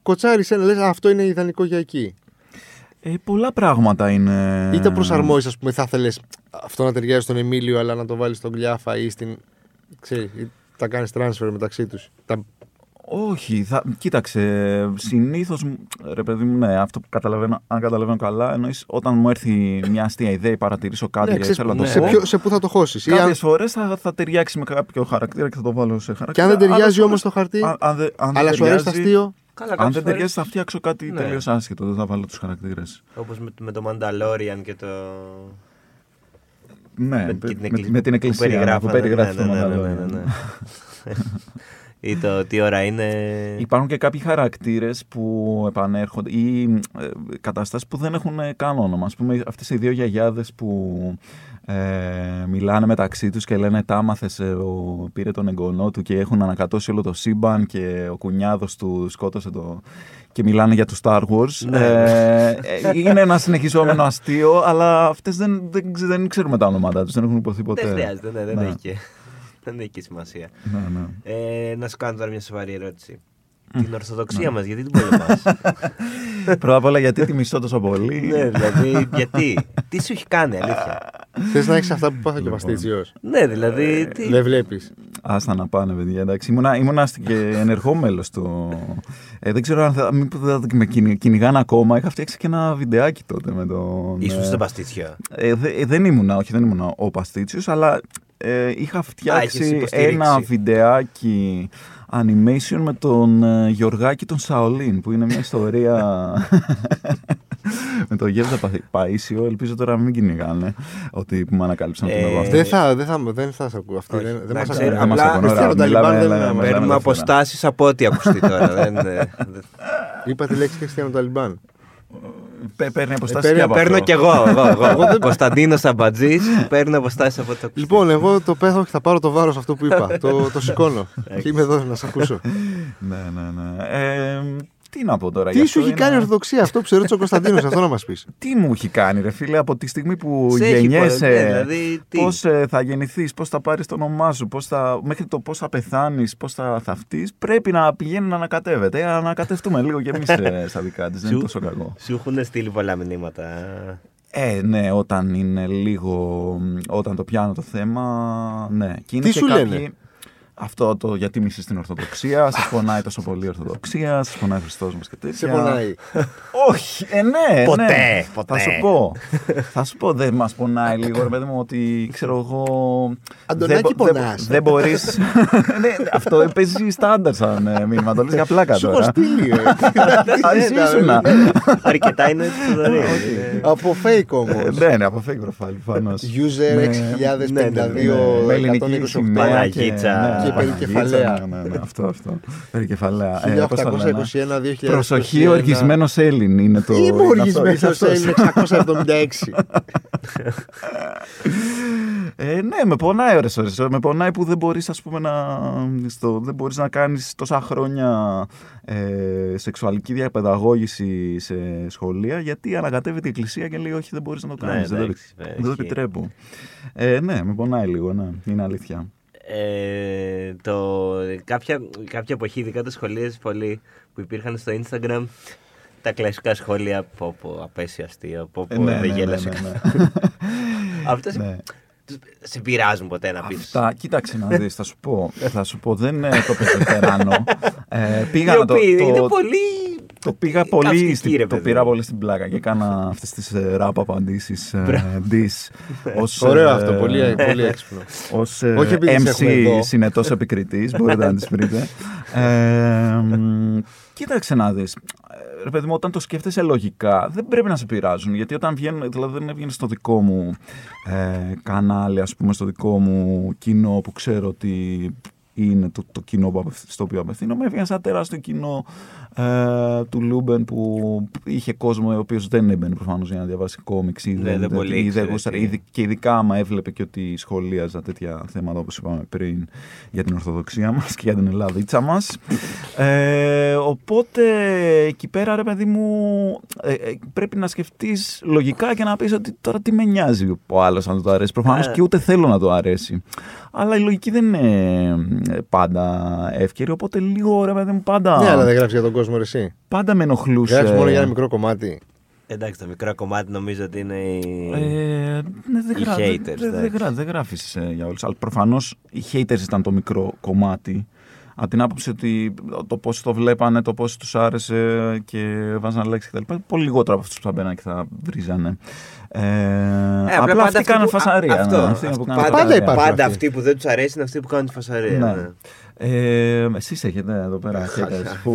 κοτσάρεις ένα, λες αυτό είναι ιδανικό για εκεί. Ε, πολλά πράγματα είναι. Ή το προσαρμόζει, ας πούμε, θα ήθελε αυτό να ταιριάζει στον Εμίλιο, αλλά να το βάλεις στον Κλιάφα ή στην. ξέρεις, ή τα κάνεις transfer μεταξύ τους. Τα... Όχι, θα, κοίταξε. Συνήθως, ρε παιδί μου, ναι, αυτό που καταλαβαίνω, αν καταλαβαίνω καλά, εννοείς όταν μου έρθει μια αστεία ιδέα ή παρατηρήσω κάτι Ναι, και ξέρεις, θέλω να το σε, πω. ποιο, σε πού θα το χώσεις. Κάποιες φορές θα, θα ταιριάξει με κάποιο χαρακτήρα και θα το βάλω σε Και χαρακτήρα. αν δεν ταιριάζει Άλλες όμως φορές- το χαρτί, αν- αν δεν- αν δεν αλλά σου αρέσει το ταιριάζει- αστείο. Καλά, Αν κάποιες δεν φορές, ταιριάζει, θα φτιάξω κάτι Ναι. τελείως άσχετο. Δεν θα βάλω τους χαρακτήρες. Όπως με, με το Mandalorian και το... Ναι, με, με, και την με- εκκλη- με την που εκκλησία που περιγράφανε, περιγράφει ναι, το ναι, ναι, ναι, Mandalorian. ναι, ναι. Ή το τι ώρα είναι... Υπάρχουν και κάποιοι χαρακτήρες που επανέρχονται ή ε, καταστάσεις που δεν έχουν καν όνομα. Α πούμε, αυτές οι δύο γιαγιάδες που ε, μιλάνε μεταξύ τους και λένε Τα άμαθες, ο, πήρε τον εγγονό του και έχουν ανακατώσει όλο το σύμπαν και ο κουνιάδος του σκότωσε το. και μιλάνε για του Star Wars. Ναι. Ε, ε, είναι ένα συνεχιζόμενο αστείο, αλλά αυτές δεν, δεν, ξε- δεν ξέρουμε τα ονόματά τους, δεν έχουν υποθεί ποτέ. Δεν χρειάζεται, ναι, δεν, Ναι. έχει και, δεν έχει και σημασία. Ναι, ναι. Ε, να σου κάνω τώρα μια σοβαρή ερώτηση. Την Ορθοδοξία μας, γιατί την πολεμάς; Πρώτα απ' όλα, γιατί τη μισώ τόσο πολύ; ναι, δηλαδή, γιατί; Τι σου έχει κάνει, αλήθεια; Θες να έχεις αυτά που πάθα και ο Παστίτσιο. Ναι, δηλαδή. τι- Δεν βλέπεις. Άστα να πάνε, παιδιά. Εντάξει, ήμουνα, ήμουνα στην- και ενεργό μέλος του. Ε, δεν ξέρω αν θα, μήπως θα με κυνη- κυνηγάνε ακόμα. Είχα φτιάξει και ένα βιντεάκι τότε με τον. Ήσουν ε, στο παστίτσιο. Ε, δε- ε, δεν ήμουνα, όχι, δεν ήμουνα ο Παστίτσιος, αλλά ε, είχα έχεις φτιάξει υποστηρίξει. ένα βιντεάκι animation με τον ε, Γιωργάκη τον Σαολίν, που είναι μια ιστορία με τον Γεύδα Πα- Παΐσιο. Ελπίζω τώρα να μην κυνηγάνε ότι που με ανακάλυψαν την Ε, εγώ αυτή. Δεν θα, δεν θα, δεν θα σε ακούω. Αυτή Όχι, δεν, δεν εντάξει, μας ε, ακούνε. Δεν μας απλά ακούνε, ωραία, Χριστιανό μιλάμε, Ταλιμπάν δεν λέμε, είναι- λέμε Παίρνουμε ελεύθερα. αποστάσεις από ό,τι ακουστεί τώρα. δεν, ε, δεν- Είπα τη λέξη Χριστιανό Ταλιμπάν. Πέ- Παίρνει αποστάσεις παίρνει- και από Παίρνω αυτό. κι εγώ. εγώ, εγώ. Κωνσταντίνο Αμπατζή. Παίρνω αποστάσεις από ό,τι ακουστεί. Λοιπόν, εγώ το πέθω και θα πάρω το βάρος αυτό που είπα. το, το σηκώνω. και είμαι εδώ να σε ακούσω. Ναι, ναι, ναι. Ε, τι να πω τώρα. Τι γι' σου αυτό έχει είναι- κάνει η Ορθοδοξία, αυτό που σε ρώτησε ο Κωνσταντίνος, αυτό να μας πεις; Τι μου έχει κάνει, ρε φίλε, από τη στιγμή που Σε έχει γεννιέσαι, πω- ναι, δηλαδή, τι; πώς ε, θα γεννηθείς, πώς θα πάρεις το όνομά σου, πώς θα, μέχρι το πώς θα πεθάνεις, πώς θα θαυτείς, πρέπει να πηγαίνει να ανακατεύεται. Ε, ανακατευτούμε λίγο κι εμείς ε, στα δικά της, δεν είναι τόσο κακό. Σου έχουν στείλει πολλά μηνύματα. Ε, ναι, όταν είναι λίγο, όταν το πιάνω το θέμα, ναι. Και είναι Τι και σου κάποιοι- λένε; Αυτό το γιατί μισείς την Ορθοδοξία, σας πονάει τόσο πολύ η Ορθοδοξία, σας πονάει ο Χριστός μας και τέτοια. Σε πονάει. Όχι, ε, ναι, Ποτέ, ναι. ποτέ. Θα σου πω. θα σου πω, δεν μας πονάει λίγο, ρε παιδί μου, ότι ξέρω εγώ. Αντωνάκη, δεν, μπο- δεν- πονάς. Δεν μπορείς. ναι, αυτό παίζει στάνταρ σαν ε, μήνυμα. Το λες για πλάκα Σου έχω τώρα. στείλει. ε. Α, εσύ ήσουνα. Αρκετά είναι το δωρή. Από fake όμως. Ε, Ναι, ναι, από fake προφίλ προφανώς. User Ναι. 6052 Με ελληνική 128 σημαία Παναγίτσα. Και περικεφαλαία. Ναι, ναι, ναι, αυτό, αυτό. Περικεφαλαία. Ε, πώς το λένε; 1821-2000. Προσοχή, οργισμένο Έλλην είναι το. Είμαι είναι αυτό, οργισμένο είσαι αυτός. είναι 676. Ε, ναι, με πονάει ώρες ώρες. Με πονάει που δεν μπορείς, ας πούμε, να, στο, δεν μπορείς να κάνεις τόσα χρόνια ε, σεξουαλική διαπαιδαγώγηση σε σχολεία γιατί ανακατεύεται η εκκλησία και λέει όχι δεν μπορείς να το Ναι, κάνεις. δεν, το- εντάξει, ναι, δεν το ισχύει. επιτρέπω. Ε, ναι, με πονάει λίγο, ναι. Είναι αλήθεια. Ε, το, κάποια, κάποια εποχή, ειδικά τα σχολεία πολύ που υπήρχαν στο Instagram, τα κλασικά σχόλια πω πω απέσιο αστείο, πω Ε, πω ναι, δεν ναι, ναι, γέλασε. ναι, ναι. Αυτά σε, Ναι. τους- σε πειράζουν ποτέ να πεις. Αυτά, κοίταξε να δεις, θα σου πω, θα σου πω, δεν ε, το περάνω. Ε, πήγα Οι να το, οποίοι το, είναι πολύ... Το πήγα πολύ καυστικοί, στην, ρε το παιδί πήρα μου. πολύ στην πλάκα και έκανα αυτές τις ε, ραπ απαντήσεις ε, dis ως, Ωραίο ε, αυτό, πολύ, πολύ έξυπνο. ως ε, Όχι επειδή σε έχουμε MC εδώ. συνετός επικριτής, μπορείτε να τις βρείτε. Ε, μ, κοίταξε να δεις. Ε, Ρε παιδί μου, όταν το σκέφτεσαι λογικά, δεν πρέπει να σε πειράζουν. Γιατί όταν βγαίνουν, δηλαδή δεν έβγαινε στο δικό μου ε, κανάλι, ας πούμε, στο δικό μου κοινό που ξέρω ότι είναι το, το κοινό που απευθ- στο οποίο απευθύνομαι. Έβγαινε σαν τεράστιο κοινό ε, του Λούμπεν που είχε κόσμο ο οποίος δεν έμπαινε προφανώς για να διαβάσει κόμιξ ή Ναι, δεν πολύ ή ήξερε γούσταρε, τι. ή και ειδικά άμα έβλεπε και ότι σχολίαζα τέτοια θέματα όπως είπαμε πριν για την Ορθοδοξία μας και για την Ελλάδίτσα μας. Ε, οπότε εκεί πέρα ρε παιδί μου ε, ε, πρέπει να σκεφτείς λογικά και να πεις ότι τώρα τι με νοιάζει ο άλλος αν του το αρέσει. Προφανώς Ε. και ούτε θέλω να το αρέσει. Αλλά η λογική δεν είναι ε, πάντα εύκαιρη, οπότε λίγο ρε παιδί μου πάντα, Ναι, αλλά δεν γράφεις για τον κόσμο ρε, εσύ. πάντα με ενοχλούσε. Γράφει μόνο για ένα μικρό κομμάτι. Εντάξει, το μικρό κομμάτι νομίζω ότι είναι η... Ε, ναι, δεν, Οι γρά, haters, δεν, δεν, εντάξει. γρά, δεν γράφεις ε, για όλους. Αλλά προφανώς οι haters ήταν το μικρό κομμάτι. Από την άποψη ότι το πώς το βλέπανε, το πώς τους άρεσε και βάζανε λέξεις κτλ. Πολύ λιγότερο από αυτούς που θα μπαίνανε και θα βρίζανε. Ε, απλά, πάντα αυτοί κάνανε που- φασαρία. α- Αυτό. ναι, αυτοί αυτό. που κάνανε πάντα, Πάντα φασαρία. υπάρχουν πάντα αυτοί. αυτοί που δεν τους αρέσει είναι αυτοί που κάνουν τη φασαρία. Ναι. ναι. Ε, εσείς έχετε εδώ πέρα haters.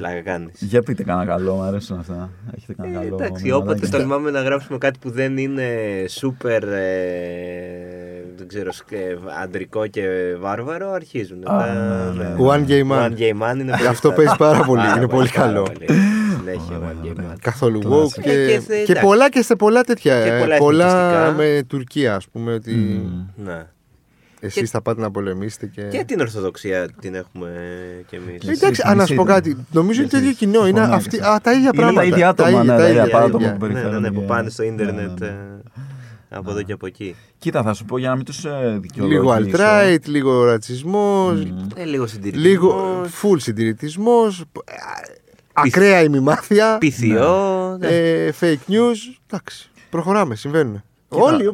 Full. Βέβαια. Πλάκα κάνεις. Για πείτε κανένα καλό, μου αρέσουν αυτά. Έχετε κανένα καλό. Εντάξει, μηνυματάκι. όποτε τολμάμε να γράψουμε κάτι που δεν είναι σούπερ ε, δεν ξέρω, σκε- αντρικό και βάρβαρο, αρχίζουν. Α, Τα- ναι, ναι. One Gay Man. One Gay Man είναι πολύ Αυτό στα- παίζει πάρα πολύ, είναι πολύ πάρα καλό. πολύ. Συνέχεια One Gay Man. Καθόλου Τώρα, woke και- και, και σε- και εντάξει. πολλά και σε πολλά τέτοια. Και ε, πολλά πολλά εθνικιστικά. με Τουρκία, ας πούμε, ότι Μμ. Ναι. Εσείς Και- θα πάτε να πολεμήσετε. Και... Και την Ορθοδοξία την έχουμε κι εμείς. Εσύ, Εντάξει, εσύ, α, να σου πω εσύ, κάτι. Νομίζω είναι το εσύ. ίδιο κοινό. Είναι Συμφωνώ αυτοί, και σε α, τα ίδια Είναι πράγματα. τα ίδια άτομα, ναι, τα τα ίδια ίδια, άτομα ίδια. που Ναι, ναι, ναι, περιφέρονται που και- πάνε στο Ναι, ίντερνετ ναι, ε, ναι. από εδώ και από εκεί. Κοίτα, θα σου πω για να μην τους ε, δικαιολογήσω. Λίγο alt-right, λίγο ρατσισμός, Μμ. Ε, λίγο συντηρητικό. λίγο full συντηρητισμός, ακραία ημιμάθεια, Πυθιό. ναι. ε, fake news. Εντάξει, προχωράμε, συμβαίνουν. Όλοι.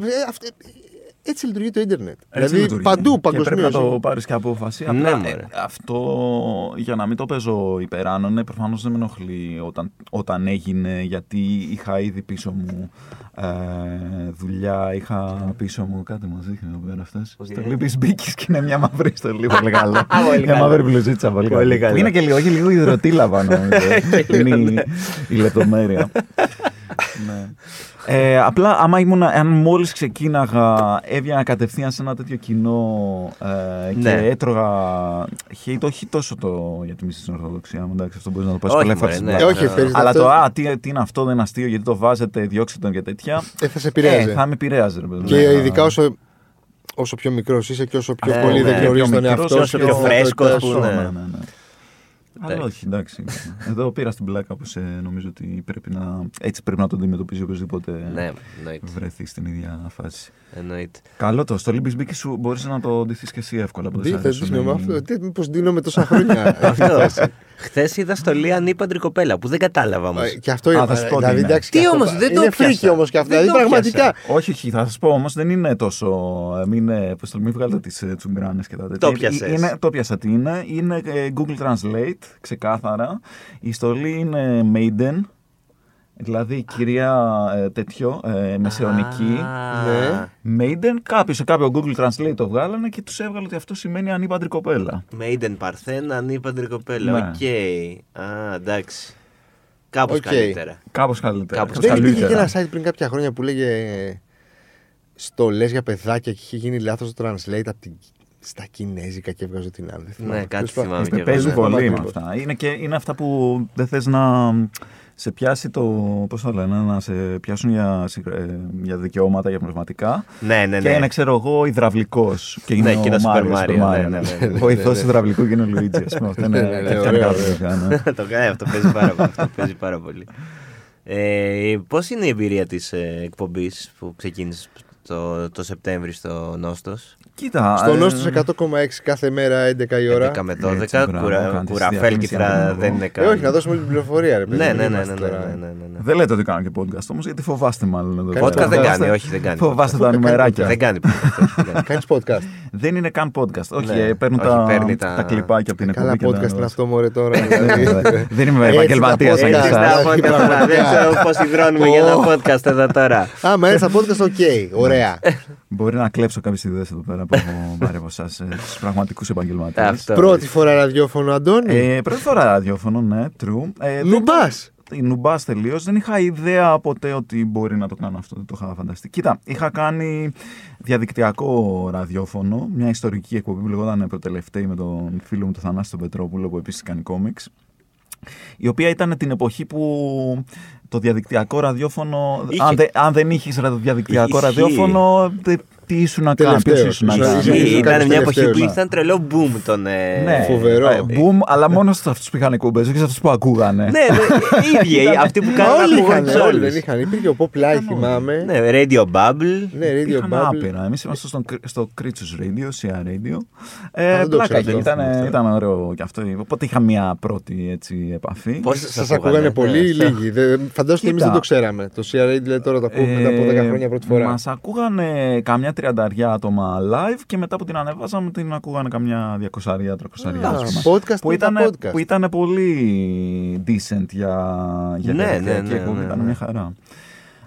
Ε, αυτ- έτσι λειτουργεί το ίντερνετ. Έτσι δηλαδή λειτουργεί. παντού Και πρέπει παγκοσμίως. να το πάρεις και απόφαση. Ναι, Απλά, μωρέ. ε, αυτό για να μην το παίζω υπεράνω, ναι, προφανώς δεν με ενοχλεί όταν, όταν έγινε, γιατί είχα ήδη πίσω μου ε, δουλειά, είχα πίσω μου. Κάτι μας δείχνει εδώ πέρα αυτέ. Πώς Στο γίνεται; λείπει μπήκης και είναι μια μαύρη στολή. Πολύ καλό. Πολύ Μια καλό. μαύρη μπλουζίτσα. Πολύ, Πολύ καλή. καλό. Που είναι και λίγο, όχι λίγο υδροτήλαβα νομίζω. είναι η, η λεπτομέρεια. Ναι. Ε, απλά, άμα ήμουν, αν μόλις ξεκίναγα, έβγαινα κατευθείαν σε ένα τέτοιο κοινό ε, και Ναι. έτρωγα hate, όχι τόσο το για τη μισή στην Ορθοδοξία. μου, Εντάξει, αυτό μπορείς να το πας Όχι, πολλέ μωρέ, φορέ. ναι. Ε, όχι, παίζει Αλλά αυτό. το α, τι, τι είναι αυτό, δεν είναι αστείο, γιατί το βάζετε, διώξτε τον και τέτοια. Ε, θα σε επηρέαζε. Ε, θα με επηρέαζε, ρε παιδί. Και Ναι. ειδικά όσο, όσο πιο μικρός είσαι και όσο πιο Ναι, πολύ ναι, δεν γνωρίζει πιο τον μικρός, εαυτό όσο σου. πιο και τις φρέσκος δυνατότητες που σου. είναι. Ναι, ναι, ναι. Αλλά Εντάξει. όχι, εντάξει. Εδώ πήρα στην πλάκα που σε, νομίζω ότι πρέπει να, έτσι πρέπει να το αντιμετωπίζει οποιοδήποτε Ναι, εννοείται. βρεθεί στην ίδια φάση. εννοείται. Καλό το. Στο Λίμπη Μπίκη σου μπορείς να το ντυθείς και εσύ εύκολα. που δεν Τι σ' θες, αρέσουν δίνω με οι- αυτό. Τι, Μήπως δίνω με τόσα χρόνια. Αυτό. Χθες είδα στο Λία ανήπαντρη κοπέλα που δεν κατάλαβα όμως. Ε, Και αυτό Α, είναι. θα σου πω τι Δηλαδή, είναι. εντάξει, Τι και αυτό όμως, πα- δεν το Είναι πιάσα. φρίκι όμως και αυτά. Δεν Δηλαδή, το πραγματικά. Όχι, όχι, θα σας πω όμως δεν είναι τόσο. ε, Μην, ε, πώς το, μην βγάλετε τις τσουγκράνες και τα τέτοια. Το πιάσες. Είναι, το πιάσα τι είναι. Είναι ε, Google Translate, ξεκάθαρα. Η στολή είναι Maiden. Δηλαδή κυρία ε, τέτοιο, ε, μεσαιωνική. Ναι. Maiden, κάποιος σε κάποιο Google Translate το βγάλανε και τους έβγαλε ότι αυτό σημαίνει ανύπαντρη κοπέλα. Maiden Παρθένα, ανήπαντρη κοπέλα. Ναι. Οκ. Α, εντάξει. Κάπως Οκ. καλύτερα. Κάπως καλύτερα. Κάπως Δεν υπήρχε και καλύτερα. ένα site πριν κάποια χρόνια που λέγε στολές για παιδάκια και είχε γίνει λάθος το translate από την... στα κινέζικα και έβγαζε την άλλη. Δεν θυμάμαι. Ναι, κάτι Τέλος πάντων. θυμάμαι. Είστε και εγώ, παίζουν ναι. πολύ με Ακριβώς. αυτά. Είναι, και, είναι αυτά που δεν θες να σε πιάσει το. Πώς το λένε, να σε πιάσουν για, συγγρα- ε, για δικαιώματα, για πνευματικά. Ναι, ναι, Και ναι. είναι, ξέρω εγώ, υδραυλικός. Και είναι Ναι, και είναι ο Super Μάριος. Mario, Super Mario, ναι, ναι, ναι, ναι. Βοηθό υδραυλικού και είναι ο Λουίτζι, ας πούμε. Αυτό είναι. Ναι, ναι, ναι, τέτοια ωραίο, κάτι ωραίο. που κάνω. το κάνει αυτό, παίζει πάρα πολύ. Αυτό παίζει πάρα πολύ. Ε, Πώς είναι η εμπειρία της ε, εκπομπής που ξεκίνησες το, το Σεπτέμβρη στο Νόστος. Κοίτα. Στο ε, Νόστος 100,6 κάθε μέρα 11 η ώρα. 11 με Έτσι, 12, μπράβο, κουρα, κάνεις κουραφέλκυθρα διαφήμιση δεν από είναι Ε, καν. όχι, να δώσουμε όλη την πληροφορία, ρε παιδί. Ναι, μην ναι, ναι, ναι, είμαστε ναι, τώρα. ναι, ναι, ναι. Δεν λέτε ότι κάνω και podcast όμως, γιατί φοβάστε μάλλον εδώ. Κάνει πέρα. Podcast δεν Φοβάστε- κάνει, όχι, δεν κάνει. Φοβάστε podcast. τα Κάνει νουμεράκια. Δεν κάνει podcast. όχι, δεν κάνει. Κάνεις podcast. Δεν είναι καν podcast. Όχι, Ναι, ε, παίρνουν όχι, τα, παίρνει τα- τα κλιπάκια από την Καλά εκπομπή. και τα podcast είναι ανεβάζει. αυτό, μωρέ τώρα. Ναι, δηλαδή. Δεν είμαι Έτσι επαγγελματίας τα σαν podcast. και Έτσι εσάς. τα εσάς. podcast τώρα. Δεν ξέρω πώς ιδρώνουμε για ένα podcast εδώ τώρα. Άμα είναι στα podcast, OK. Ωραία. Μπορεί να κλέψω κάποιες ιδέες εδώ πέρα που έχω πάρει από εσάς, τους πραγματικούς επαγγελματίες. Αυτό. Πρώτη φορά ραδιόφωνο, Αντώνη. Ε, πρώτη φορά ραδιόφωνο, ναι, true. Ε, δεν- Νουμπάς. Η νουμπά τελείως. Δεν είχα ιδέα ποτέ ότι μπορεί να το κάνω αυτό. Δεν το είχα φανταστεί. Κοίτα, είχα κάνει διαδικτυακό ραδιόφωνο, μια ιστορική εκπομπή που λεγόταν Προτελευταίη με τον φίλο μου τον Θανάση τον Πετρόπουλο που επίσης κάνει κόμιξ. Η οποία ήταν την εποχή που το διαδικτυακό ραδιόφωνο. Είχε. Αν, δεν- αν δεν είχες διαδικτυακό Ισχύει. ραδιόφωνο, δε- τι ήσουν να κάνεις. Τελευταίος. Ποιο ήσουν να Ήσουν- κάνεις. ήσουν- ήσουν- Ήταν κάποιος μια εποχή που τελευταίος, ήταν τρελό boom τον. ε, Ναι, Φοβερό. ε, boom, αλλά μόνο σε αυτούς που είχαν εκπομπές, όχι σε αυτούς που ακούγανε. Ναι, ναι, οι ίδιοι, αυτοί που Μα κάνουν όλοι ακούγονται είχαν, σε όλοι όλους. δεν είχαν. Υπήρχε ο Pop Live, θυμάμαι. Ναι, Radio Bubble. Ναι, Radio Είχαν Bubble. άπειρα. Εμείς είμαστε στο, στο Creatures Radio, CR Radio. Ε, δεν το πλάκα ξέρω είχε. αυτό. Ήταν, ήταν ωραίο κι αυτό. Οπότε είχα μια πρώτη έτσι, επαφή. Πώς Σας ακούγανε πολύ ή ναι, λίγοι; Δεν- Φαντάζομαι ότι εμείς Κοίτα. δεν το ξέραμε. Το CRA δηλαδή τώρα το ακούμε μετά από 10 χρόνια πρώτη φορά. Μας ακούγανε καμιά τριανταριά άτομα live και μετά που την ανεβάσαμε την ακούγανε καμιά διακοσαριά, τρακοσαριά. Α, ας πούμε. podcast που ήταν ήταν, podcast. που ήταν πολύ decent για, για Ναι, διαδικτυακή ναι, ναι, εκπομπή, ναι, ήταν ναι. μια χαρά.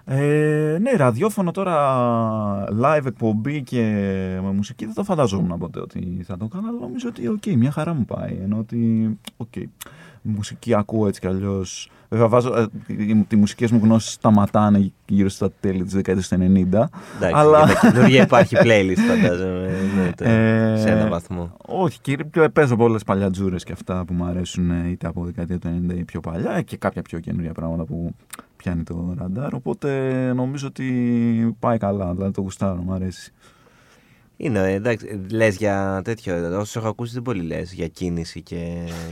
Ε, ναι, ραδιόφωνο τώρα, live εκπομπή και με μουσική δεν το φανταζόμουν ποτέ ότι θα το κάνω, αλλά νομίζω ότι οκ, μια χαρά μου πάει. Ενώ ότι, οκ, μουσική ακούω έτσι κι αλλιώς. Βέβαια, βάζω, ε, οι- οι μουσικές μου γνώσεις σταματάνε γύρω στα τέλη της δεκαετίας του 90. Εντάξει, αλλά- για τα καινούργια υπάρχει playlist, φαντάζομαι. ναι, το- Ε, σε ένα βαθμό. Όχι, κύριε, πιο- παίζω πολλές παλιατζούρες και αυτά που μου αρέσουν ε, είτε από δεκαετία του 90 ή πιο παλιά ε, και κάποια πιο καινούργια πράγματα που πιάνει το ραντάρ. Οπότε νομίζω ότι πάει καλά, δηλαδή το γουστάρω, μου αρέσει. Είναι, εντάξει, λες για τέτοιο. Όσο έχω ακούσει, δεν πολύ λες για κίνηση και.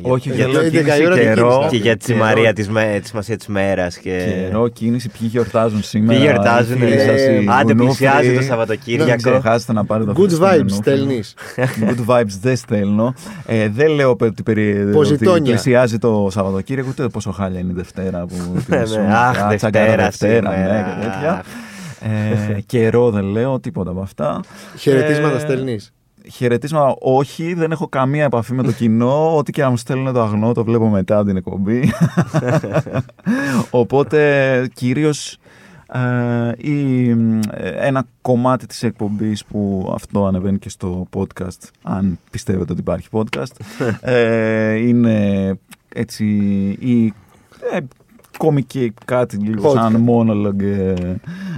για- Όχι, για για λέω το 11 η κίνηση ώρα δεν καιρό. κίνηση. και για τη καιρό- σημασία της με, της σημασίας της μέρας και. Καιρό, κίνηση, ποιοι γιορτάζουν σήμερα. Ποιοι γιορτάζουν, οι φίλοι ε, σας, οι Άντε, γουνούφροι. πλησιάζει το Μην Σαββατοκύριακο. ξεχάσετε να πάρετε το Good Χριστό vibes μενού. στέλνεις. Good vibes δεν στέλνω. Ε, δεν λέω ότι, περι... ότι Ποζιτόνια. πλησιάζει το Σαββατοκύριακο, ούτε πόσο χάλια είναι η Δευτέρα που την Ναι, μισούμε. ναι, Αχ, Α, τσαγκάρα Δευτέρα Δευτέρα, ναι, σήμερα. και τέτοια. Αχ. Ε, καιρό δεν λέω, τίποτα από αυτά. Χαιρετίσματα Ε, στέλνεις. Χαιρετίσματα όχι, δεν έχω καμία επαφή με το κοινό. Ό,τι και να μου στέλνουν το αγνό το βλέπω μετά την εκπομπή. Οπότε κυρίως ε, ή, μ, ε, ένα κομμάτι της εκπομπής που αυτό ανεβαίνει και στο podcast, αν πιστεύετε ότι υπάρχει podcast, ε, είναι έτσι η ε, κομική κάτι λίγο Podcast. σαν monologue, ε,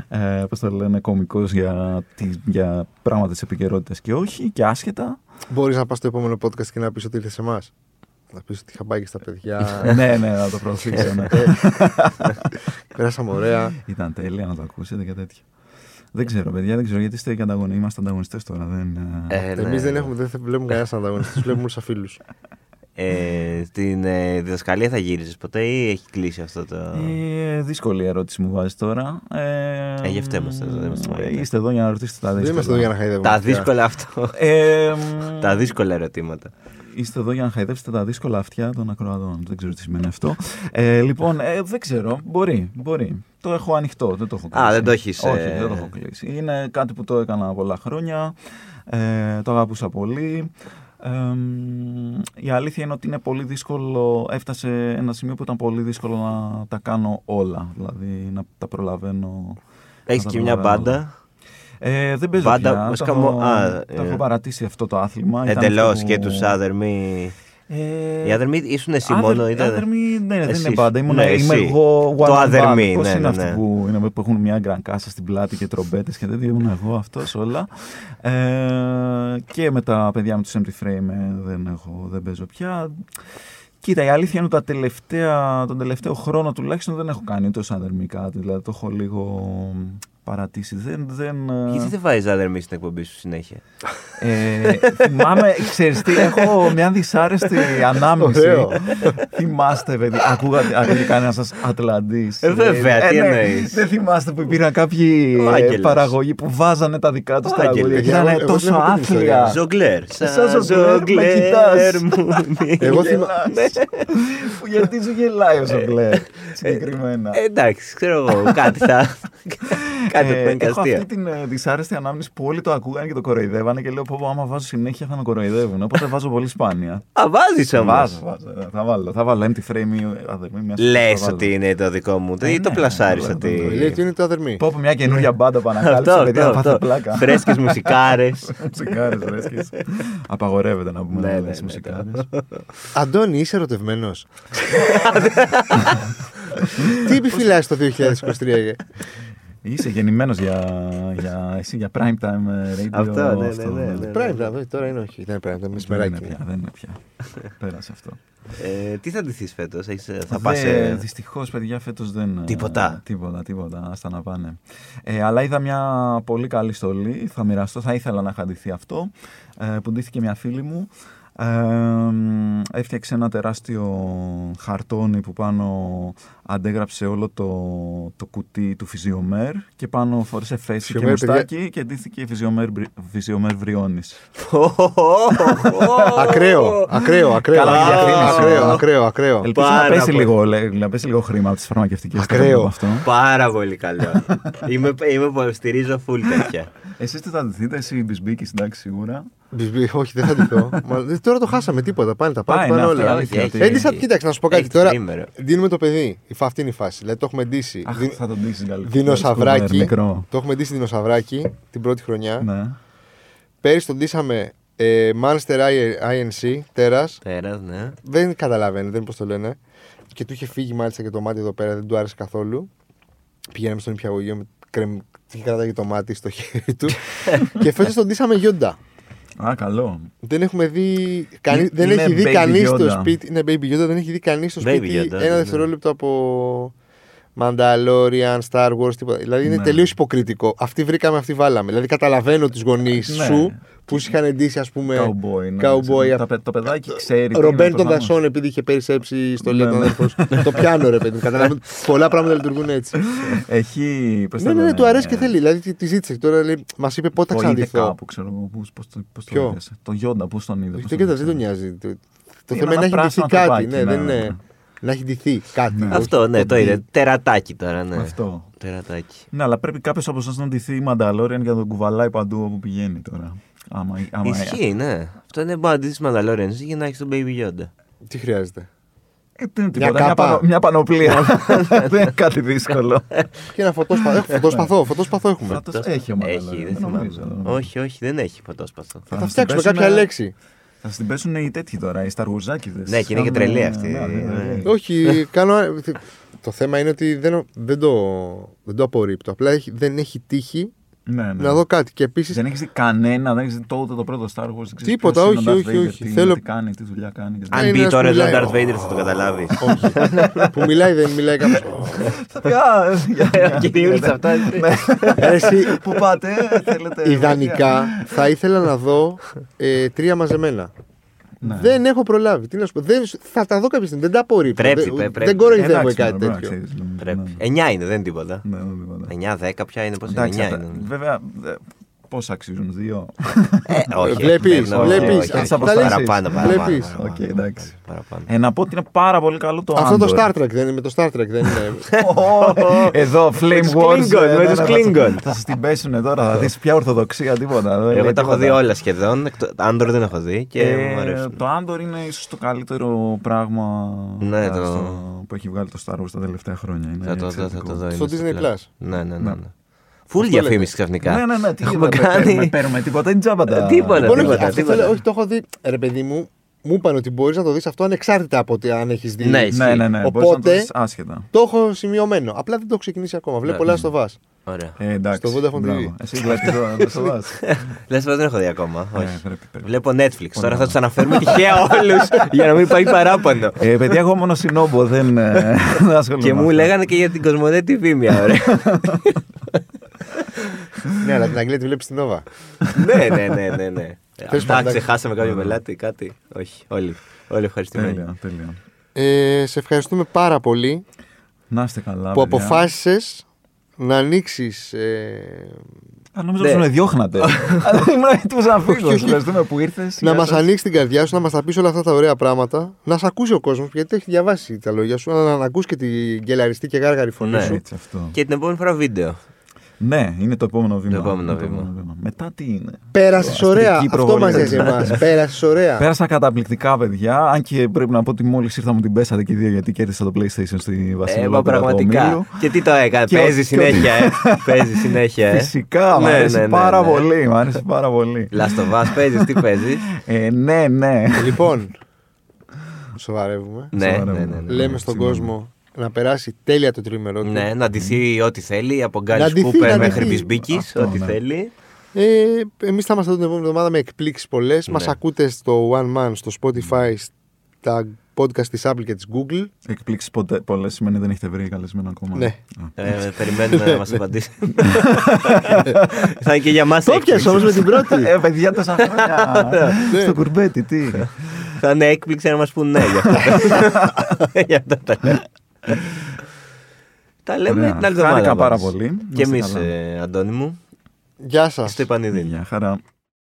ε, πώς το λένε, κομικός για, τη- για πράγματα της επικαιρότητας και όχι και άσχετα. Μπορείς να πας στο επόμενο podcast και να πεις ότι ήρθες σε εμάς. Να πεις ότι είχα πάει και στα παιδιά. ναι, ναι, να το προωθήσω. ναι. Πέρασαμε ωραία. Ήταν τέλεια να το ακούσετε και τέτοια. Δεν ξέρω, παιδιά, δεν ξέρω γιατί είστε και ανταγωνιστέ. Είμαστε ανταγωνιστές τώρα. Δεν, ε, Ε, ναι, Εμείς δεν, ναι. έχουμε, δεν θα βλέπουμε κανένας ανταγωνιστής. Τους βλέπουμε όλους σαν φίλους. Ε, στην ε, διδασκαλία θα γύριζες ποτέ ή έχει κλείσει αυτό το. Ε, δύσκολη ερώτηση μου βάζεις τώρα. Ε, Ε, γι' αυτό είμαστε εδώ, δεν είμαστε ε, μόνο. Είστε εδώ για να ρωτήσετε τα δύσκολα. Δεν είμαστε εδώ για να χαϊδεύουμε. Τα παιδιά. δύσκολα αυτό. Ε, μ, Τα δύσκολα ερωτήματα. Είστε εδώ για να χαϊδεύσετε τα δύσκολα αυτιά των ακροατών. Δεν ξέρω τι σημαίνει αυτό. Ε, λοιπόν, ε, δεν ξέρω. Μπορεί, μπορεί. Το έχω ανοιχτό, δεν το έχω κλείσει. δεν το έχεις, Όχι, ε, δεν το έχω κλείσει. Είναι κάτι που το έκανα πολλά χρόνια. Ε, το αγαπούσα πολύ. Ε, μ, η αλήθεια είναι ότι είναι πολύ δύσκολο. Έφτασε ένα σημείο που ήταν πολύ δύσκολο να τα κάνω όλα. Δηλαδή να τα προλαβαίνω. Έχεις να τα και μια προλαβαίνω. μπάντα; Ε, δεν παίζω Μπάντα, πια. βασικά το, έχω, μο- α, το ε, έχω παρατήσει αυτό το άθλημα. Ήταν Εντελώς αυτό και που- τους Other Me. Ε, Οι Other Me ήσουν εσύ Other- μόνο, ήταν. Other Me, ναι, δεν Εσείς. είναι πάντα. Ήμουν, Ναι, είμαι εσύ. εγώ one Το man Other band. Me, Πώς ναι, είναι ναι, αυτοί ναι. που, είναι, που έχουν μια γκρανκάσα στην πλάτη και τρομπέτες και τέτοια. Ήμουν εγώ αυτός όλα. Ε, και με τα παιδιά με τους Empty Frame ε, δεν, έχω, δεν παίζω πια. Κοίτα, η αλήθεια είναι ότι τα τελευταία, τον τελευταίο χρόνο τουλάχιστον δεν έχω κάνει τόσο Other Me κάτι. Δηλαδή το έχω λίγο παρατήσει. Δεν, δεν, ε, Γιατί δεν βάζεις Other Me στην εκπομπή σου συνέχεια; ε, θυμάμαι, ξέρεις τι, έχω μια δυσάρεστη ανάμνηση. Ωραίο. θυμάστε, παιδιά, ακούγατε, ακούγατε κανένας σας Ατλαντής. Ε, βέβαια, τι εννοείς. Δεν θυμάστε που υπήρχαν κάποιοι Ο ε, Άγγελος. παραγωγοί που βάζανε τα δικά τους Ο τραγούδια Άγγελος. και Εγώ- ήταν εγώ τόσο δεν έχω την ιστορία. άθλια. Ζογκλέρ. Σαν ζογκλέρ, με κοιτάς. μου. Εγώ θυμα- Γελάς. Που Γιατί σου γελάει ο Ζογκλέρ, συγκεκριμένα. Ε, Εντάξει, ξέρω εγώ. Κάτι θα. Κάτι Ε, που είναι έχω αστεία. αυτή την ε, δυσάρεστη ανάμνηση που όλοι το ακούγανε και το κοροϊδεύανε και λέω πω πω, άμα βάζω συνέχεια θα με κοροϊδεύουν. Οπότε βάζω πολύ σπάνια. Α, βάζεις όμως. Βάζω, βάζω. ε, Θα βάλω, θα βάλω empty frame ή αδερμή μια Λες θα βάλω. ότι είναι το δικό μου. Ε, Ή το ναι, πλασάρεις ναι, ότι. ναι, ναι. Λέει ότι είναι το other me. Πω πω μια καινούργια μπάντα που Αυτό, ανακάλυψα, παιδιά, θα αυτό, πάθω αυτό. πλάκα. Φρέσκες μουσικάρες. Μουσικάρες, φρέσκες. Απαγορεύεται να πούμε Ναι, να ναι, λες ναι, μουσικάρες. Αντώνη, είσαι ερωτευμένος. Τι επιφυλάσσει το 2023. Είσαι γεννημένος για, για, εσύ, για prime time ε, radio. Αυτό, ναι, ναι, ναι, ναι. Πρέπει να δω, τώρα είναι όχι. Δεν πρέπει να Δεν μεσημεράκι. είναι πια, δεν είναι πια. Πέρασε αυτό. Ε, τι θα ντυθείς φέτος, θα Δε- πας. σε- Δυστυχώς, παιδιά, φέτος δεν... ε, Τίποτα. Τίποτα, τίποτα. Άστα να πάνε. Ε, αλλά είδα μια πολύ καλή στολή. Θα μοιραστώ, θα ήθελα να είχα ντυθεί αυτό. Ε, που ντύθηκε μια φίλη μου. Ε, μ, έφτιαξε ένα τεράστιο χαρτόνι που πάνω αντέγραψε όλο το, το κουτί του φυζιομέρ και πάνω φορέσε φέση και Φυζιομέρ, παιδιά. μουστάκι και ντύθηκε φυζιομέρ, φυζιομέρ βριώνης. Ακραίο, ακραίο, ακραίο. Καλά, για Ακραίο, διαφήμιση. ακραίο, ακραίο, ακραίο. Ελπίζω να Πάρα πέσει, πολύ. λίγο, λέ- να πέσει λίγο χρήμα από τις φαρμακευτικές. Ακραίο. από αυτό. Πάρα πολύ καλό. είμαι, είμαι, πολύ- στηρίζω full τέτοια. Εσείς τι θα ντυθείτε, εσύ η Μπισμπίκης, εντάξει, σίγουρα. Μπισμπι, Όχι, δεν θα ντυθώ. Μα, δε- Τώρα το χάσαμε τίποτα. Πάνε τα Πάει, πάντα, πάνε ναι, αυτό, όλα. αλήθεια, Έχει, ότι- Έντυσα, κοίταξε να σου πω κάτι Έχει τώρα. τρίμερο. Δίνουμε το παιδί. Η φα- Αυτή είναι η φάση. Δηλαδή το έχουμε ντύσει. Αχ, Δι- θα τον ντύσεις καλύτερα. Δεινοσαυράκι. Μικρό. Το έχουμε ντύσει δεινοσαυράκι την πρώτη χρονιά. Ναι. Πέρυσι τον ντύσαμε ε, Manchester INC, τέρας. Πέρα, ναι. Δεν καταλαβαίνει, δεν είναι πώς το λένε. Και του είχε φύγει μάλιστα και το μάτι εδώ πέρα, δεν του άρεσε καθόλου. Πηγαίναμε στον υπηαγωγείο με κρεμ, είχε κρατάει το μάτι στο χέρι του. και φέτος τον ντύσαμε Γιόντα. Α, καλό. Δεν έχουμε δει. Κανεί, Είναι δεν έχει δει Baby κανεί στο Yoda. σπίτι. Είναι Baby Yoda, δεν έχει δει κανείς στο Baby σπίτι Yoda, ένα ναι. δευτερόλεπτο από Mandalorian, Star Wars, τίποτα. Δηλαδή είναι Ναι. τελείως υποκριτικό. Αυτή βρήκαμε, αυτή βάλαμε. Δηλαδή καταλαβαίνω τους γονείς Ναι. σου που σου είχαν ντύσει, ας πούμε. Cowboy. ναι, Cowboy, ξέρω. α- Τα παι- Το παιδάκι ξέρει. τι Ρομπέν είναι των το Δασών, επειδή είχε περισσέψει στο Ναι, λέω τον ναι. αδερφός. το πιάνω, ρε παιδί. μου. Καταλαβαίνω. Πολλά πράγματα λειτουργούν έτσι. πράγμα. Έχει. πώς ναι, το ναι, ναι, λένε, του αρέσει και ε, θέλει. Δηλαδή τη- τη ζήτησε. Τώρα μας είπε πότε θα Το είδε ξαναδειχθώ. κάπου, ξέρω εγώ. Πώς, πώς, το- πώς το Ποιο; είδες. Το Γιόντα, πώς τον είδε. Όχι, πώς το τον κοίτα, δεν είδες. τον νοιάζει. Το, το Είναι θέμα είναι ένα να έχει ντυθεί πράσινο κάτι. τροπάκι, Ναι, ναι, δεν ναι, είναι. Ναι. Να έχει ντυθεί κάτι. Ναι. όχι Αυτό, ναι, το ντυ. είδε. Τερατάκι τώρα, ναι. Αυτό. Τερατάκι. Ναι, αλλά πρέπει κάποιος από εσάς να ντυθεί η Μανταλόριαν για να τον κουβαλάει παντού όπου πηγαίνει τώρα. Άμα, άμα, Ισχύει, ναι. Αυτό είναι μπάντι τη Mandalorian για να έχεις τον Baby Yoda. Τι χρειάζεται; Ε, δεν είναι Μια τίποτα. Μια, κάπα. πανο- μια πανοπλία. δεν είναι κάτι δύσκολο. Και ένα φωτόσπαθο. Έχω φωτόσπαθο, φωτόσπαθο έχουμε. Φάτος έχει ο Έχει, Mandalorian, δεν θυμάμαι. νομίζω. Όχι, όχι, δεν έχει φωτόσπαθο. Θα στην φτιάξουμε πέσουνε- κάποια λέξη. Θα στην πέσουν οι τέτοιοι τώρα, οι Σταργουζάκηδες. Ναι, και είναι και τρελή αυτή. Ναι, ναι, ναι, ναι. Όχι, κάνω. Το θέμα είναι ότι δεν, δεν, το, δεν το απορρίπτω. Απλά έχει, δεν έχει τύχει Ναι, ναι. να δω κάτι. Και επίση. Δεν έχεις δει κανένα, δεν έχεις δει τότε το πρώτο Star Wars. δεν ξέρεις Τίποτα, ποιος είναι όχι, ο Darth όχι, Vader, όχι. Τι, είναι, Θέλω- τι κάνει, τι δουλειά κάνει. και Αν είναι μπει ένας τώρα που εδώ ο μιλάει. Darth Vader θα το καταλάβει. που μιλάει, δεν μιλάει κάποιος. τέτοια. Α, για- Κυριούλης αυτά. Εσύ, Πού πάτε, θέλετε. ιδανικά θα ήθελα να δω ε, τρία μαζεμένα. Ναι. Δεν έχω προλάβει. Τι να σου πω. Δεν, θα τα δω κάποια στιγμή. Δεν τα απορρίπτω. Πρέπει, δεν, πρέπει. δεν κοροϊδεύω Εντάξει, κάτι πρέπει να τέτοιο. ξέρεις, λοιπόν. Πρέπει. Ναι. 9 είναι, δεν είναι τίποτα. Ναι, ναι, ναι. 9-10 ποια είναι, πώς είναι; Εντάξει, 9 ατα- είναι. βέβαια, ε, πόσα αξίζουν, δύο; Ε, όχι, Βλέπεις, δεν- όχι, βλέπεις. όχι, όχι. Τις αποστάσεις. Παραπάνω, παραπάνω. Βλέπεις. παραπάνω, Οκ, εντάξει. παραπάνω. Ε, να πω ότι είναι πάρα πολύ καλό το Αυτό το Andor. Star Trek δεν είναι με το Star Trek, δεν είναι. Ω, Εδώ, Flame τους Wars. Klingon, ε, με ναι, τους ναι, θα- Klingon. Θα σας την πέσουν τώρα, θα δεις πια ορθοδοξία, τίποτα. δεν Εγώ λέει τα έχω τίποτα. δει όλα σχεδόν. εκτό- Άντορ δεν έχω δει και Ε, μου αρέσουν. το Andor είναι ίσως το καλύτερο πράγμα Ναι, ε, το- στο- που έχει βγάλει το Star Wars τα τελευταία χρόνια. Είναι Θα το δω, θα εξαιρετικό. το δω. Στο είναι Disney Plus. Ναι, ναι, ναι. Ναι. ναι. Φουλ Αυτό διαφήμιση ξαφνικά. Ναι, ναι, ναι. Τι Έχουμε δεν παίρνουμε, κάνει. παίρνουμε τίποτα, είναι τζάμπα τα. Τίποτα. Λοιπόν, όχι, τίποτα, αυτό τίποτα. θέλω- όχι, το έχω δει. Ρε παιδί μου, μου είπαν ότι μπορείς να το δεις αυτό ανεξάρτητα από ότι αν έχεις δει. Ναι, Ναι, ναι, ναι. μπορείς να το Οπότε- δεις άσχετα. Το έχω σημειωμένο. Απλά δεν το έχω ξεκινήσει ακόμα. Βλέπω Ναι. Last of Us. Ωραία. Ε, εντάξει. Στο Vodafone μπράβο. TV. Εσύ δηλαδή εδώ, να το δεις. Λες πως δεν έχω δει ακόμα. Ε, Όχι. πρέπει, πρέπει. Βλέπω Netflix. Τώρα Ωραία. θα τους αναφέρουμε τυχαία όλους για να μην πάει παράπονο. Ε, παιδιά, εγώ μόνο συνόμπο δεν, ε, δεν ασχολούμαι. Και με μου αυτά. λέγανε και για την Κοσμοτέ TV μια ώρα. ναι, αλλά την Αγγλία τη βλέπεις στην Nova. ναι, ναι, ναι, ναι. ναι. Τέλος Αυτά πάντων. ξεχάσαμε κάποιο πελάτη, κάτι. Όχι, όλοι. Όλοι ευχαριστημένοι. Τέλεια, τέλεια. Ε, σε ευχαριστούμε πάρα πολύ Να είστε καλά. που παιδιά. αποφάσισες να ανοίξεις. Ε, Α, νόμιζα Ναι. πως με διώχνατε. Αλλά ήμουν έτοιμος να φύγω. Όχι, όχι. Σας Ευχαριστούμε που ήρθες. να Γεια μας σας. ανοίξει την καρδιά σου, να μας τα πεις όλα αυτά τα ωραία πράγματα, να σε ακούσει ο κόσμος, γιατί έχει διαβάσει τα λόγια σου, να, να ακούς και την γκελαριστή και γάργαρη φωνή Ναι. σου. Έτσι αυτό. Και την επόμενη φορά βίντεο. Ναι, είναι το επόμενο βήμα. επόμενο Είναι βήμα. Μετά τι είναι; Πέρασες Αστρική ωραία. Αυτό προβολή. μας νοιάζει εμάς. Πέρασες ωραία. Πέρασα καταπληκτικά, παιδιά. Αν και πρέπει να πω ότι μόλις ήρθα μου την πέσατε και οι δύο γιατί κέρδισα το PlayStation στη Ε, Βασιλεία. μα πραγματικά. Και τι το έκανε, Και παίζει ο- συνέχεια, ε. Παίζει συνέχεια, ε. Φυσικά, μου Ναι, αρέσει ναι, ναι, πάρα ναι. πολύ. Μου αρέσει πάρα πολύ. Λαστοβά, παίζεις, τι παίζεις; Ε, ναι, ναι. λοιπόν, σοβαρεύουμε. Ναι, Σοβαρά, ναι, ναι. ναι. ναι. Λέμε στον συγγνώμη. κόσμο να περάσει τέλεια το τρίμερο του. Ναι, να ντυθεί ό,τι θέλει, από Να Γκάλι ντυθεί, να Σκούπερ μέχρι ντυθεί. Μπισμπίκης, Αυτό, ό,τι ναι. θέλει. Ε, Εμείς θα είμαστε εδώ την επόμενη εβδομάδα με εκπλήξεις πολλές. Ναι. Μας Μα ακούτε στο One Man, στο Spotify, στα podcast της Apple και της Google. Εκπλήξεις πολλές σημαίνει δεν έχετε βρει καλεσμένο ακόμα. Ναι. Α. Ε, περιμένουμε να μας απαντήσει. Θα είναι και για μας Το πιασε όμως με την πρώτη. Ε, παιδιά, τόσα χρόνια. Ναι. Στο κουρμπέτι, τι. Θα είναι έκπληξη να μας πούν ναι γι' αυτό. Γι' αυτό τα λέμε. Τα λέμε Ωραία. την άλλη Χάρηκα εβδομάδα. πάρα πάντως. πολύ. Να Και είστε εμείς, καλά. Αντώνη μου, Γεια σας. στο επανειδή. Γεια χαρά.